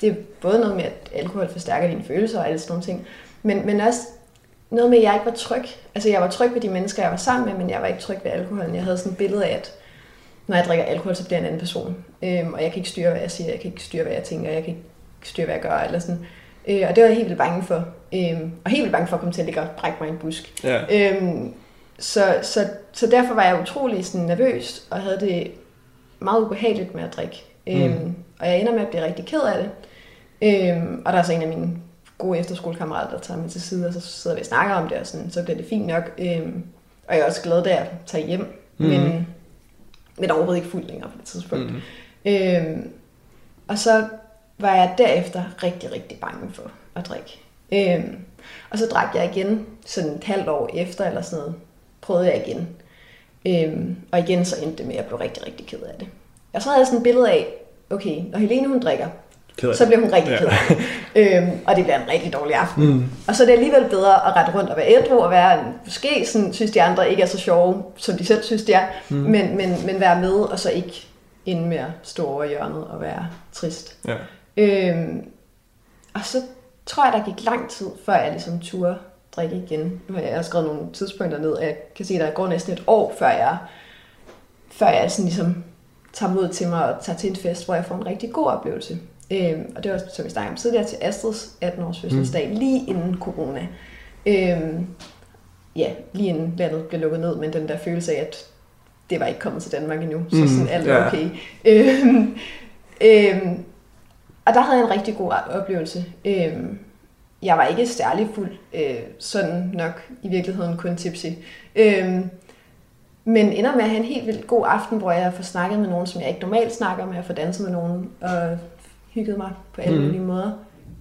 [SPEAKER 19] Det er både noget med, at alkohol forstærker dine følelser og alle sådan nogle ting, men, men også noget med, at jeg ikke var tryg. Altså, jeg var tryg ved de mennesker, jeg var sammen med, men jeg var ikke tryg ved alkoholen. Jeg havde sådan et billede af, at når jeg drikker alkohol, så bliver jeg en anden person. Øhm, og jeg kan ikke styre, hvad jeg siger, jeg kan ikke styre, hvad jeg tænker, jeg kan ikke styre, hvad jeg gør, eller sådan. Øh, og det var jeg helt vildt bange for. Øhm, og helt vildt bange for at komme til at ligge og brække mig en busk.
[SPEAKER 18] Ja.
[SPEAKER 19] Øhm, så, så, så derfor var jeg utrolig sådan, nervøs, og havde det meget ubehageligt med at drikke. Øhm,
[SPEAKER 18] Mm.
[SPEAKER 19] Og jeg ender med at blive rigtig ked af det. Øhm, og der er så en af mine gode efterskolekammerater, der tager mig til side, og så sidder vi og snakker om det, og sådan, så bliver det fint nok. Øhm, og jeg er også glad, da jeg tager hjem.
[SPEAKER 18] Mhm.
[SPEAKER 19] Men, men er overhovedet ikke fuld længere på det tidspunkt.
[SPEAKER 18] Mhm.
[SPEAKER 19] Øhm, og så var jeg derefter rigtig, rigtig bange for at drikke. Øhm, og så drak jeg igen, sådan et halvt år efter eller sådan noget, prøvede jeg igen. Øhm, og igen så endte det med, at jeg blev rigtig, rigtig ked af det. Og så havde jeg sådan et billede af, okay, når Helene hun drikker,
[SPEAKER 18] Ked
[SPEAKER 19] så bliver hun rigtig
[SPEAKER 18] Ja.
[SPEAKER 19] ked af øhm, og det bliver en rigtig dårlig aften.
[SPEAKER 18] Mm.
[SPEAKER 19] Og så er det alligevel bedre at rette rundt og være ædru og være, måske sådan, synes de andre ikke er så sjove, som de selv synes, de er,
[SPEAKER 18] Mm.
[SPEAKER 19] men, men, men være med, og så ikke ende med at stå over hjørnet og være trist.
[SPEAKER 18] Ja.
[SPEAKER 19] Øhm, og så tror jeg, der gik lang tid, før jeg ligesom turde drikke igen. Nu har jeg skrevet nogle tidspunkter ned, og jeg kan se, at der går næsten et år, før jeg, før jeg sådan ligesom tager mod til mig og tager til en fest, hvor jeg får en rigtig god oplevelse. Øhm, og det var, som vi snakkede om tidligere, til Astrids 18-års fødselsdag, mm. lige inden corona. Øhm, ja, lige inden landet blev lukket ned, men den der følelse af, at det var ikke kommet til Danmark endnu, så
[SPEAKER 18] Mm,
[SPEAKER 19] sådan alt var okay. Øhm, øhm, og der havde jeg en rigtig god oplevelse. Øhm, jeg var ikke særlig fuld, øh, sådan nok i virkeligheden kun tipsy. Øhm, men ender med at have en helt vildt god aften, hvor jeg får snakket med nogen, som jeg ikke normalt snakker med, og får danset med nogen, og hygget mig på alle
[SPEAKER 18] Mhm.
[SPEAKER 19] mulige måder.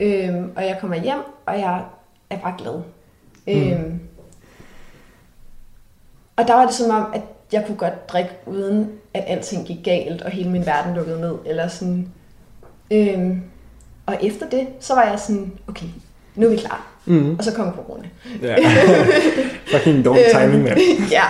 [SPEAKER 19] Øhm, og jeg kommer hjem, og jeg er bare glad. Øhm, og der var det som om, at jeg kunne godt drikke uden, at alting gik galt, og hele min verden lukkede ned. Eller sådan. Øhm, og efter det, så var jeg sådan, okay, nu er vi klar.
[SPEAKER 18] Mhm.
[SPEAKER 19] Og så kom corona.
[SPEAKER 18] Ja. Fucking dårlig timing, mand.
[SPEAKER 19] ja.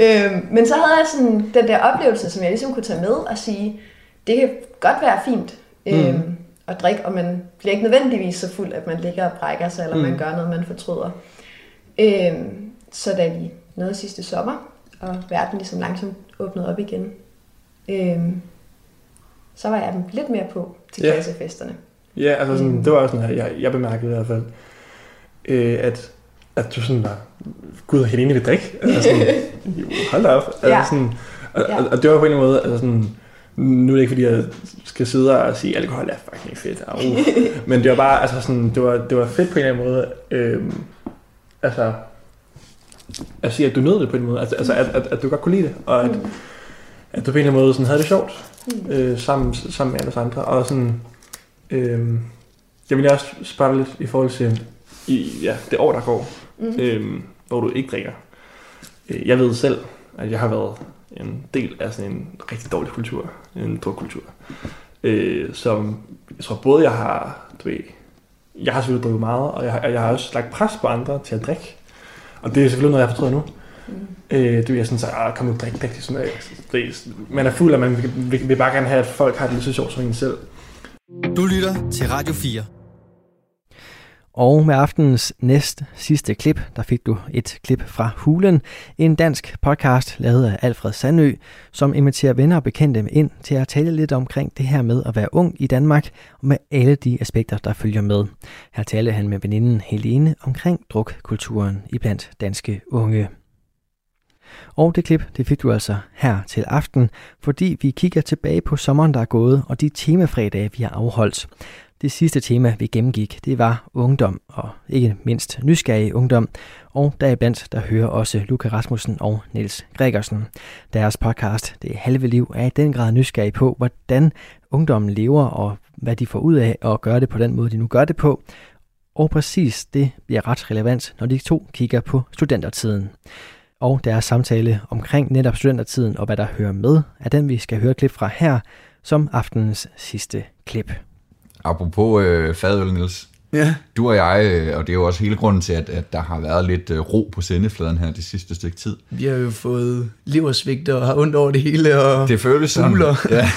[SPEAKER 19] Øhm, men så havde jeg sådan den der oplevelse, som jeg ligesom kunne tage med og sige, det kan godt være fint øhm,
[SPEAKER 18] Mhm.
[SPEAKER 19] at drikke, og man bliver ikke nødvendigvis så fuld, at man ligger og brækker sig, eller
[SPEAKER 18] Mhm.
[SPEAKER 19] man gør noget, man fortryder. Øhm, så da vi nåede sidste sommer, og verden ligesom langsomt åbnede op igen, øhm, så var jeg lidt mere på til
[SPEAKER 18] Ja.
[SPEAKER 19] klassefesterne.
[SPEAKER 18] Ja, altså sådan,
[SPEAKER 19] Mm.
[SPEAKER 18] det var også sådan her, jeg, jeg bemærkede i hvert fald, øh, at, at du sådan var, gud, Helene vil drikke. Altså sådan, hold da op. Altså
[SPEAKER 19] Ja.
[SPEAKER 18] sådan, og,
[SPEAKER 19] Ja.
[SPEAKER 18] og, og, det var på en eller anden måde, altså sådan, nu er det ikke fordi, jeg skal sidde og sige, alkohol er fucking fedt. Au. Men det var bare, altså sådan, det var, det var fedt på en eller anden måde, øh, altså, at sige, at du nød det på en måde, altså, altså at, at, at, du godt kunne lide det, og at,
[SPEAKER 19] Mm.
[SPEAKER 18] at du på en eller anden måde sådan havde det sjovt,
[SPEAKER 19] Mm.
[SPEAKER 18] øh, sammen, sammen med alle andre, og sådan, øh, jeg vil også spørge lidt i forhold til i, ja, det år, der går,
[SPEAKER 19] Mhm.
[SPEAKER 18] øhm, hvor du ikke drikker. Øh, Jeg ved selv, at jeg har været en del af sådan en rigtig dårlig kultur, en drukkultur, øh, som jeg tror både jeg har, du ved, jeg har selvfølgelig drukket meget, og jeg, har- jeg har også lagt pres på andre til at drikke. Og det er selvfølgelig noget, jeg fortryder nu.
[SPEAKER 19] Mm.
[SPEAKER 18] Øh, du er sådan så, ah, kom nu, drik, drik. Det er sådan, øh, det er, man er fuld, og man vil, vil, vil, bare gerne have, at folk har det lige så sjovt som en selv.
[SPEAKER 1] Du lytter til Radio 4.
[SPEAKER 2] Og med aftenens næst sidste klip, der fik du et klip fra Hulen, en dansk podcast lavet af Alfred Sandø, som inviterer venner og bekendte ind til at tale lidt omkring det her med at være ung i Danmark, og med alle de aspekter, der følger med. Her talte han med veninden Helene omkring drukkulturen i blandt danske unge. Og det klip, det fik du altså her til aften, fordi vi kigger tilbage på sommeren, der er gået, og de temafredage, vi har afholdt. Det sidste tema, vi gennemgik, det var ungdom, og ikke mindst nysgerrig ungdom. Og deriblandt, der hører også Luca Rasmussen og Niels Gregersen. Deres podcast, Det Halve Liv, er i den grad nysgerrig på, hvordan ungdommen lever, og hvad de får ud af at gøre det på den måde, de nu gør det på. Og præcis det bliver ret relevant, når de to kigger på studentertiden. Og deres samtale omkring netop studentertiden og hvad der hører med, er den, vi skal høre klip fra her, som aftenens sidste klip.
[SPEAKER 20] Apropos øh, fadøl, Niels.
[SPEAKER 21] Ja.
[SPEAKER 20] Du og jeg, øh, og det er jo også hele grunden til, at, at der har været lidt øh, ro på sendefladen her det sidste stykke tid.
[SPEAKER 21] Vi har jo fået leversvigt og har ondt over det hele. Og
[SPEAKER 20] Det føles sådan. Ja.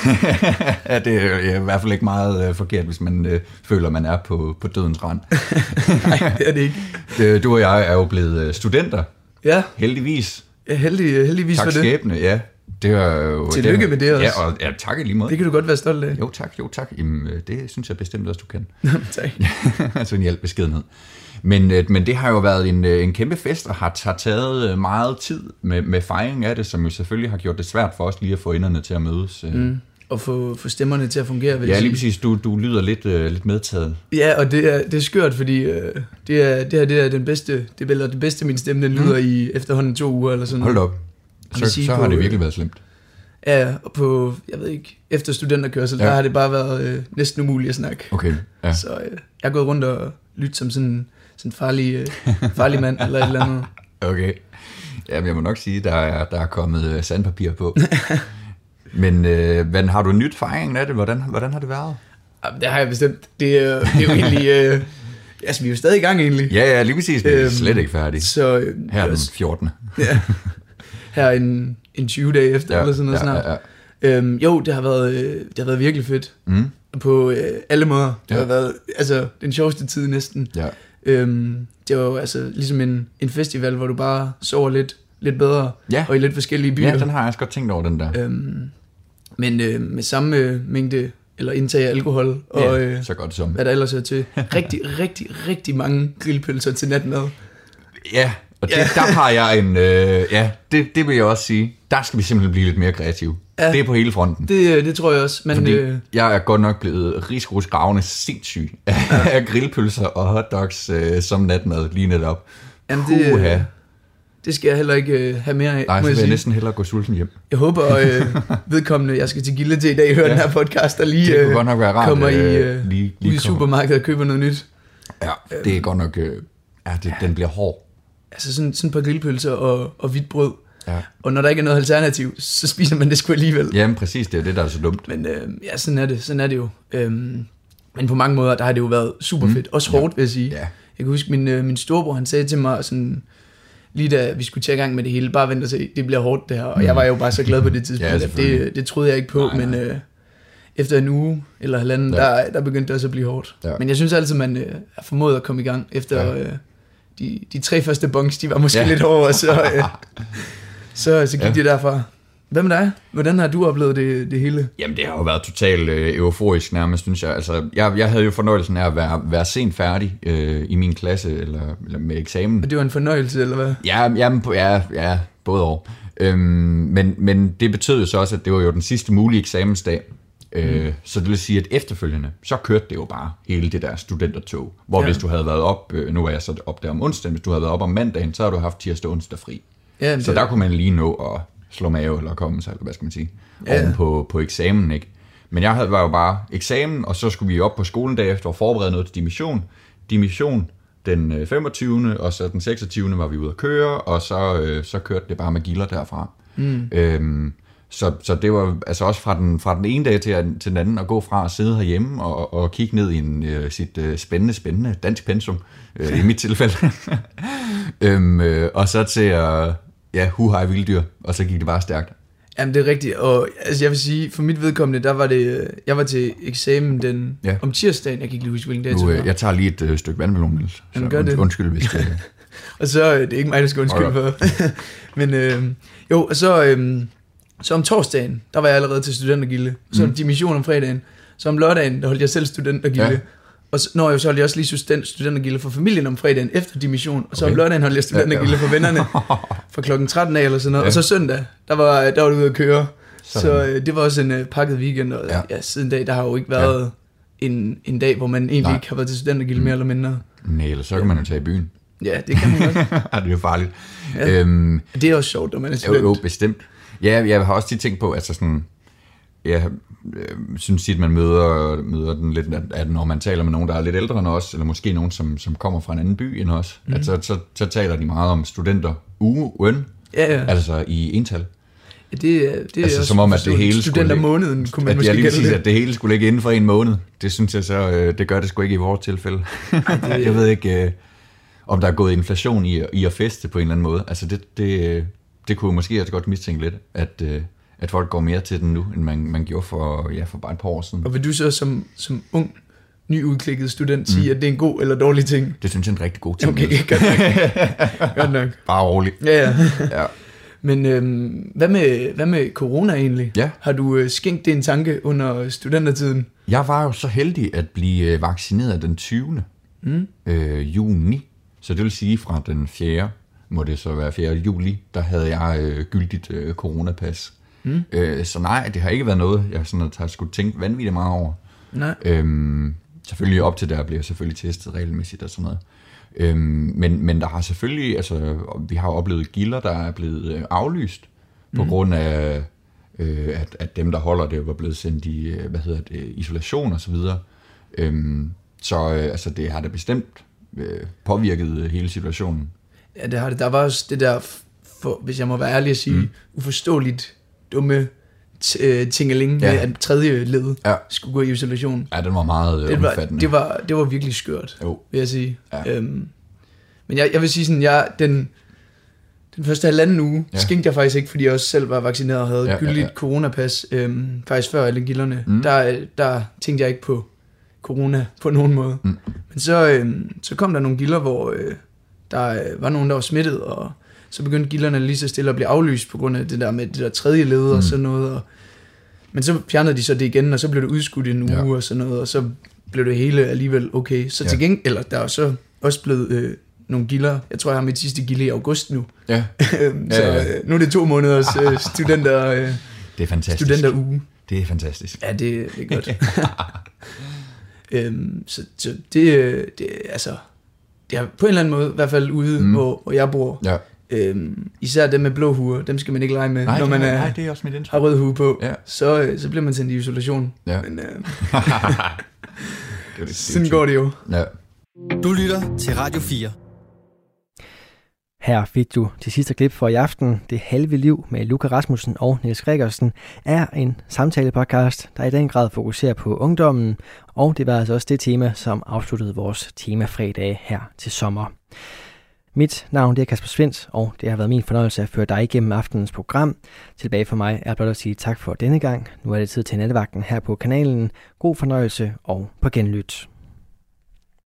[SPEAKER 20] ja, det er i hvert fald ikke meget øh, forkert, hvis man øh, føler, man er på, på dødens rand.
[SPEAKER 21] Nej, det er det ikke.
[SPEAKER 20] Du og jeg er jo blevet studenter.
[SPEAKER 21] Ja.
[SPEAKER 20] Heldigvis.
[SPEAKER 21] Ja, heldig, heldigvis
[SPEAKER 20] tak
[SPEAKER 21] for det.
[SPEAKER 20] skæbne, ja. Det er jo,
[SPEAKER 21] Tillykke
[SPEAKER 20] det,
[SPEAKER 21] med det også.
[SPEAKER 20] Ja, og ja, tak i lige måde.
[SPEAKER 21] Det kan du godt være stolt af.
[SPEAKER 20] Jo tak, jo tak. Jamen, øh, det synes jeg bestemt også, du kan.
[SPEAKER 21] tak.
[SPEAKER 20] altså en hjælp beskedenhed. Men, øh, men det har jo været en, øh, en kæmpe fest, og har, har taget meget tid med, med fejring af det, som jo selvfølgelig har gjort det svært for os lige at få enderne til at mødes.
[SPEAKER 21] Mm. Og få, få stemmerne til at fungere, vil
[SPEAKER 20] Ja, lige præcis. Du, du lyder lidt, øh, lidt medtaget.
[SPEAKER 21] Ja, og det er, det er skørt, fordi øh, det, er, det her det er den bedste, det er det bedste, min stemme den lyder
[SPEAKER 20] Mm.
[SPEAKER 21] i efterhånden to uger eller sådan
[SPEAKER 20] Hold op. Så,
[SPEAKER 21] sige
[SPEAKER 20] så
[SPEAKER 21] på,
[SPEAKER 20] har det
[SPEAKER 21] øh,
[SPEAKER 20] virkelig været slemt.
[SPEAKER 21] Ja, og på, jeg ved ikke, efter studenterkørsel, ja. Der har det bare været øh, næsten umuligt at snakke.
[SPEAKER 20] Okay, ja.
[SPEAKER 21] Så øh, jeg har gået rundt og lyttet som sådan en farlig, øh, farlig mand eller et eller andet.
[SPEAKER 20] Okay. Jamen, jeg må nok sige, der er, der er kommet øh, sandpapir på. men, øh, men har du nyt fejringen af det? Hvordan, hvordan har det været?
[SPEAKER 21] Jamen, det har jeg bestemt. Det, er- det er jo egentlig... Øh, altså, vi er jo stadig i gang egentlig.
[SPEAKER 20] Ja, ja, lige præcis. Vi er slet ikke færdige.
[SPEAKER 21] Så, øh,
[SPEAKER 20] Her er den
[SPEAKER 21] også-
[SPEAKER 20] 14.
[SPEAKER 21] Ja. Her en, en 20 dage efter,
[SPEAKER 20] Ja,
[SPEAKER 21] ja, eller sådan noget
[SPEAKER 20] ja,
[SPEAKER 21] snart.
[SPEAKER 20] ja,
[SPEAKER 21] Øhm, jo, det har, været, øh, det har været virkelig fedt.
[SPEAKER 20] Mm.
[SPEAKER 21] På øh, alle måder. Det
[SPEAKER 20] Ja.
[SPEAKER 21] har været altså, den sjoveste tid næsten.
[SPEAKER 20] Ja.
[SPEAKER 21] Øhm, det var jo altså ligesom en, en festival, hvor du bare sover lidt, lidt bedre.
[SPEAKER 20] Ja.
[SPEAKER 21] Og i lidt forskellige byer.
[SPEAKER 20] Ja, den har jeg også godt tænkt over, den der.
[SPEAKER 21] Øhm, men øh, med samme øh, mængde eller indtag af alkohol og
[SPEAKER 20] Ja,
[SPEAKER 21] øh,
[SPEAKER 20] så godt som.
[SPEAKER 21] hvad der ellers er til. Rigtig, rigtig, rigtig mange grillpølser til natmad.
[SPEAKER 20] Ja, og det,
[SPEAKER 21] Ja.
[SPEAKER 20] der har jeg en... Øh, ja, det, det vil jeg også sige. Der skal vi simpelthen blive lidt mere kreative.
[SPEAKER 21] Ja.
[SPEAKER 20] Det er på hele fronten.
[SPEAKER 21] Det, øh, det tror jeg også. Men,
[SPEAKER 20] Fordi
[SPEAKER 21] øh,
[SPEAKER 20] jeg er godt nok blevet rigsgrusgravende sindssyg af grillpølser og hotdogs øh, som natmad lige netop.
[SPEAKER 21] Jamen, det, øh, det skal jeg heller ikke øh, have mere af,
[SPEAKER 20] Nej, så
[SPEAKER 21] jeg
[SPEAKER 20] vil jeg
[SPEAKER 21] sige.
[SPEAKER 20] næsten hellere gå sulten hjem.
[SPEAKER 21] Jeg håber, øh, vedkommende, jeg skal til Gilde til i dag, høre
[SPEAKER 20] Ja.
[SPEAKER 21] ja. den her podcast, der lige øh,
[SPEAKER 20] godt nok være rart,
[SPEAKER 21] kommer i,
[SPEAKER 20] øh,
[SPEAKER 21] øh,
[SPEAKER 20] lige-
[SPEAKER 21] ud
[SPEAKER 20] lige
[SPEAKER 21] i supermarkedet og køber noget nyt.
[SPEAKER 20] Ja, det er godt nok... Øh, ja, det, den bliver hård.
[SPEAKER 21] Altså sådan, sådan et par grillpølser og, og hvidt brød.
[SPEAKER 20] Ja.
[SPEAKER 21] Og når der ikke er noget alternativ, så spiser man det sgu alligevel.
[SPEAKER 20] Jamen præcis, det er jo det, der er så dumt.
[SPEAKER 21] Men øh, ja, sådan er det, sådan er det jo. Øhm, men på mange måder, der har det jo været super fedt. Mm. Også hårdt, vil jeg sige.
[SPEAKER 20] Ja.
[SPEAKER 21] Jeg kan huske, min, øh, min storebror, han sagde til mig sådan, lige da vi skulle tage i gang med det hele, bare vent og se, det bliver hårdt det her. Og
[SPEAKER 20] Mm.
[SPEAKER 21] jeg var jo bare så glad på det tidspunkt,
[SPEAKER 20] Ja,
[SPEAKER 21] ja, det, det troede jeg ikke på,
[SPEAKER 20] Nej,
[SPEAKER 21] men
[SPEAKER 20] nej.
[SPEAKER 21] øh, efter en uge eller halvanden,
[SPEAKER 20] Ja.
[SPEAKER 21] ja. der, der begyndte det også at blive hårdt.
[SPEAKER 20] Ja.
[SPEAKER 21] Men jeg synes altid, man øh, har formået at komme i gang efter
[SPEAKER 20] Ja.
[SPEAKER 21] øh, de, de tre første bunks, de var måske
[SPEAKER 20] Ja.
[SPEAKER 21] lidt hårdere, så, øh, så, så gik
[SPEAKER 20] Ja.
[SPEAKER 21] det derfra. Hvad med dig? Hvordan har du oplevet det, det hele?
[SPEAKER 20] Jamen, det har jo været totalt øh, euforisk nærmest, synes jeg. Altså, jeg, jeg havde jo fornøjelsen af at være, være sent færdig øh, i min klasse, eller, eller med eksamen.
[SPEAKER 21] Og det var en fornøjelse, eller hvad?
[SPEAKER 20] Ja, jamen, ja, ja både over. Øhm, men, men det betød jo så også, at det var jo den sidste mulige eksamensdag. Øh. Så det vil sige, at efterfølgende, så kørte det jo bare hele det der studentertog. Hvor
[SPEAKER 21] Ja.
[SPEAKER 20] hvis du havde været op, øh, nu var jeg så op der om onsdagen, hvis du havde været op om mandagen, så havde du haft tirsdag og onsdag fri.
[SPEAKER 21] Ja,
[SPEAKER 20] så
[SPEAKER 21] det-
[SPEAKER 20] der kunne man lige nå at slå mave, eller komme sig, eller hvad skal man sige,
[SPEAKER 21] Ja.
[SPEAKER 20] oven på, på eksamen, ikke? Men jeg havde, var jo bare eksamen, og så skulle vi op på skolen derefter og forberede noget til dimission. Dimission den øh, 25. og så den 26. var vi ude at køre, og så, øh, så kørte det bare med gilder derfra.
[SPEAKER 21] Mm.
[SPEAKER 20] Øhm, så, så det var altså også fra den, fra den ene dag til, til den anden at gå fra at sidde herhjemme og, og kigge ned i en, øh, sit øh, spændende, spændende dansk pensum, øh, i mit tilfælde. øhm, øh, og så til at, ja, hu hej vilddyr, og så gik det bare stærkt.
[SPEAKER 21] Jamen, det er rigtigt. Og altså, jeg vil sige, for mit vedkommende, der var det... øh, Jeg var til eksamen den,
[SPEAKER 20] Ja.
[SPEAKER 21] om tirsdagen. Jeg kan ikke lige huske, hvilken dag
[SPEAKER 20] Nu, øh, jeg tager lige et øh, stykke vandmelon, Niels.
[SPEAKER 21] Jamen,
[SPEAKER 20] Så
[SPEAKER 21] gør
[SPEAKER 20] und,
[SPEAKER 21] det.
[SPEAKER 20] undskyld, hvis det...
[SPEAKER 21] og så, øh, det er ikke mig, der skal undskylde for. Men øh, jo, og så, øh, så om torsdagen, der var jeg allerede til studentergilde. Så
[SPEAKER 20] Mm.
[SPEAKER 21] mm. dimission om fredagen. Så om lørdagen, der holdt jeg selv studentergilde.
[SPEAKER 20] Ja.
[SPEAKER 21] Og så, når jeg så holdt jeg også lige student, studentergilde for familien om fredagen efter dimission. Og så
[SPEAKER 20] Okay.
[SPEAKER 21] om lørdagen holdt jeg studentergilde
[SPEAKER 20] Ja, ja.
[SPEAKER 21] for vennerne fra klokken 13 af eller sådan noget.
[SPEAKER 20] Ja.
[SPEAKER 21] Og så søndag, der var, der var det ude at køre.
[SPEAKER 20] Sådan.
[SPEAKER 21] Så øh, det var også en øh, pakket weekend. Og
[SPEAKER 20] Ja.
[SPEAKER 21] ja. siden dag, der har jo ikke været ja. en, en dag, hvor man egentlig
[SPEAKER 20] Nej.
[SPEAKER 21] Ikke har været til studentergilde mere eller mindre.
[SPEAKER 20] Nej, eller så kan man jo tage i byen.
[SPEAKER 21] Ja, det kan man godt.
[SPEAKER 20] Det er jo farligt.
[SPEAKER 21] Ja.
[SPEAKER 20] Øhm,
[SPEAKER 21] Det er også sjovt, når man er
[SPEAKER 20] jo,
[SPEAKER 21] student.
[SPEAKER 20] jo, bestemt. Ja, jeg har også tit tænkt på, altså sådan, jeg øh, synes tit, man møder, møder den lidt, at, når man taler med nogen, der er lidt ældre end os, eller måske nogen, som, som kommer fra en anden by end os, mm.
[SPEAKER 21] Mhm.
[SPEAKER 20] at så, så, så taler de meget om studenter ugen,
[SPEAKER 21] Ja, ja.
[SPEAKER 20] altså i ental.
[SPEAKER 21] Ja, det, er- det er
[SPEAKER 20] altså som om, at det hele skulle
[SPEAKER 21] Studentermåneden, kunne man
[SPEAKER 20] at,
[SPEAKER 21] måske
[SPEAKER 20] lige præcis,
[SPEAKER 21] det.
[SPEAKER 20] at det hele skulle ligge inden for en måned. Det synes jeg så, øh, det gør det sgu ikke i vores tilfælde.
[SPEAKER 21] det-
[SPEAKER 20] jeg ved ikke, øh, om der er gået inflation i, i at feste på en eller anden måde. Altså det, det, øh, det kunne måske også godt mistænke lidt, at, øh, at folk går mere til den nu, end man, man gjorde for, ja, for bare et par år siden.
[SPEAKER 21] Og vil du så som, som ung, nyudklikket student sige, at det er en god eller dårlig ting?
[SPEAKER 20] Mm. Det synes jeg er en rigtig god ting.
[SPEAKER 21] Okay, godt nok. godt nok.
[SPEAKER 20] Bare rolig.
[SPEAKER 21] Ja, ja.
[SPEAKER 20] ja.
[SPEAKER 21] Men øhm, hvad, med, hvad med corona egentlig?
[SPEAKER 20] Ja.
[SPEAKER 21] Har du øh, skænkt det en tanke under studentertiden?
[SPEAKER 20] Jeg var jo så heldig at blive øh, vaccineret den 20.
[SPEAKER 21] Mm.
[SPEAKER 20] Øh, juni. Så det vil sige fra den 4. må det så være 4. juli, der havde jeg øh, gyldigt øh, coronapas.
[SPEAKER 21] Mm.
[SPEAKER 20] Øh, så nej, det har ikke været noget, jeg sådan har skulle tænke vanvittigt meget over.
[SPEAKER 21] Nej.
[SPEAKER 20] Øhm, selvfølgelig op til der bliver jeg selvfølgelig testet regelmæssigt og sådan noget. Øhm, men, men der har selvfølgelig, altså vi har jo oplevet gilder, der er blevet øh, aflyst på
[SPEAKER 21] Mhm.
[SPEAKER 20] grund af, øh, at, at dem, der holder det, var blevet sendt i, øh, hvad hedder det, isolation og så videre. Øhm, så øh, altså, det har da bestemt øh, påvirket øh, hele situationen.
[SPEAKER 21] Ja, det har det. Der var også det der, for, hvis jeg må være ærlig at sige,
[SPEAKER 20] Mm.
[SPEAKER 21] uforståeligt dumme øh, tingeling
[SPEAKER 20] Ja.
[SPEAKER 21] med, at tredje led
[SPEAKER 20] ja.
[SPEAKER 21] skulle gå i isolation.
[SPEAKER 20] Ja, den var meget øh,
[SPEAKER 21] det var,
[SPEAKER 20] omfattende.
[SPEAKER 21] det var, det var virkelig skørt,
[SPEAKER 20] jo.
[SPEAKER 21] vil jeg sige.
[SPEAKER 20] Ja.
[SPEAKER 21] Øhm, men jeg, jeg vil sige sådan, jeg, den, den første halvanden uge,
[SPEAKER 20] Ja.
[SPEAKER 21] skænkte jeg faktisk ikke, fordi jeg også selv var vaccineret og havde
[SPEAKER 20] Ja,
[SPEAKER 21] ja,
[SPEAKER 20] ja,
[SPEAKER 21] gyldigt
[SPEAKER 20] ja.
[SPEAKER 21] coronapas, øhm, faktisk før alle gilderne.
[SPEAKER 20] Mm.
[SPEAKER 21] Der, der tænkte jeg ikke på corona på nogen måde.
[SPEAKER 20] Mm.
[SPEAKER 21] Men så, øhm, så kom der nogle gilder, hvor øh, der øh, var nogen, der var smittet, og så begyndte gilderne lige så stille at blive aflyst på grund af det der med det der tredje led
[SPEAKER 20] Mm.
[SPEAKER 21] og sådan noget. Og, men så fjernede de så det igen, og så blev det udskudt en uge
[SPEAKER 20] Ja.
[SPEAKER 21] og sådan noget, og så blev det hele alligevel okay. Så
[SPEAKER 20] Ja.
[SPEAKER 21] til gengæld, eller der er så også blevet øh, nogle gilder. Jeg tror, jeg har mit sidste gilde i august nu.
[SPEAKER 20] Ja.
[SPEAKER 21] Så
[SPEAKER 20] Ja, ja.
[SPEAKER 21] øh, nu er det to måneders øh, studenter, øh,
[SPEAKER 20] Det er fantastisk.
[SPEAKER 21] studenteruge.
[SPEAKER 20] Det er fantastisk.
[SPEAKER 21] Ja, det, det er godt. øhm, så, så det, øh, det, altså, det er på en eller anden måde, i hvert fald ude,
[SPEAKER 20] Mm.
[SPEAKER 21] hvor, hvor jeg bor.
[SPEAKER 20] Ja.
[SPEAKER 21] Øhm, især dem med blå huer, dem skal man ikke lege med,
[SPEAKER 20] Nej,
[SPEAKER 21] når man
[SPEAKER 20] er- nej, det er også mit indtryk.
[SPEAKER 21] har rød hue på.
[SPEAKER 20] Ja.
[SPEAKER 21] Så, øh, så bliver man sendt i isolation.
[SPEAKER 20] Ja.
[SPEAKER 21] Men, øh,
[SPEAKER 20] det er
[SPEAKER 21] sådan går det jo.
[SPEAKER 20] Ja.
[SPEAKER 1] Du lytter til Radio 4.
[SPEAKER 2] Her fik du til sidste klip for i aften. Det halve liv med Luca Rasmussen og Niels Gregersen er en samtale-podcast, der i den grad fokuserer på ungdommen, og det var altså også det tema, som afsluttede vores temafredag her til sommer. Mit navn det er Kasper Svendt, og det har været min fornøjelse at føre dig igennem aftenens program. Tilbage for mig er blot at sige tak for denne gang. Nu er det tid til nattevagten her på kanalen. God fornøjelse og på genlyt.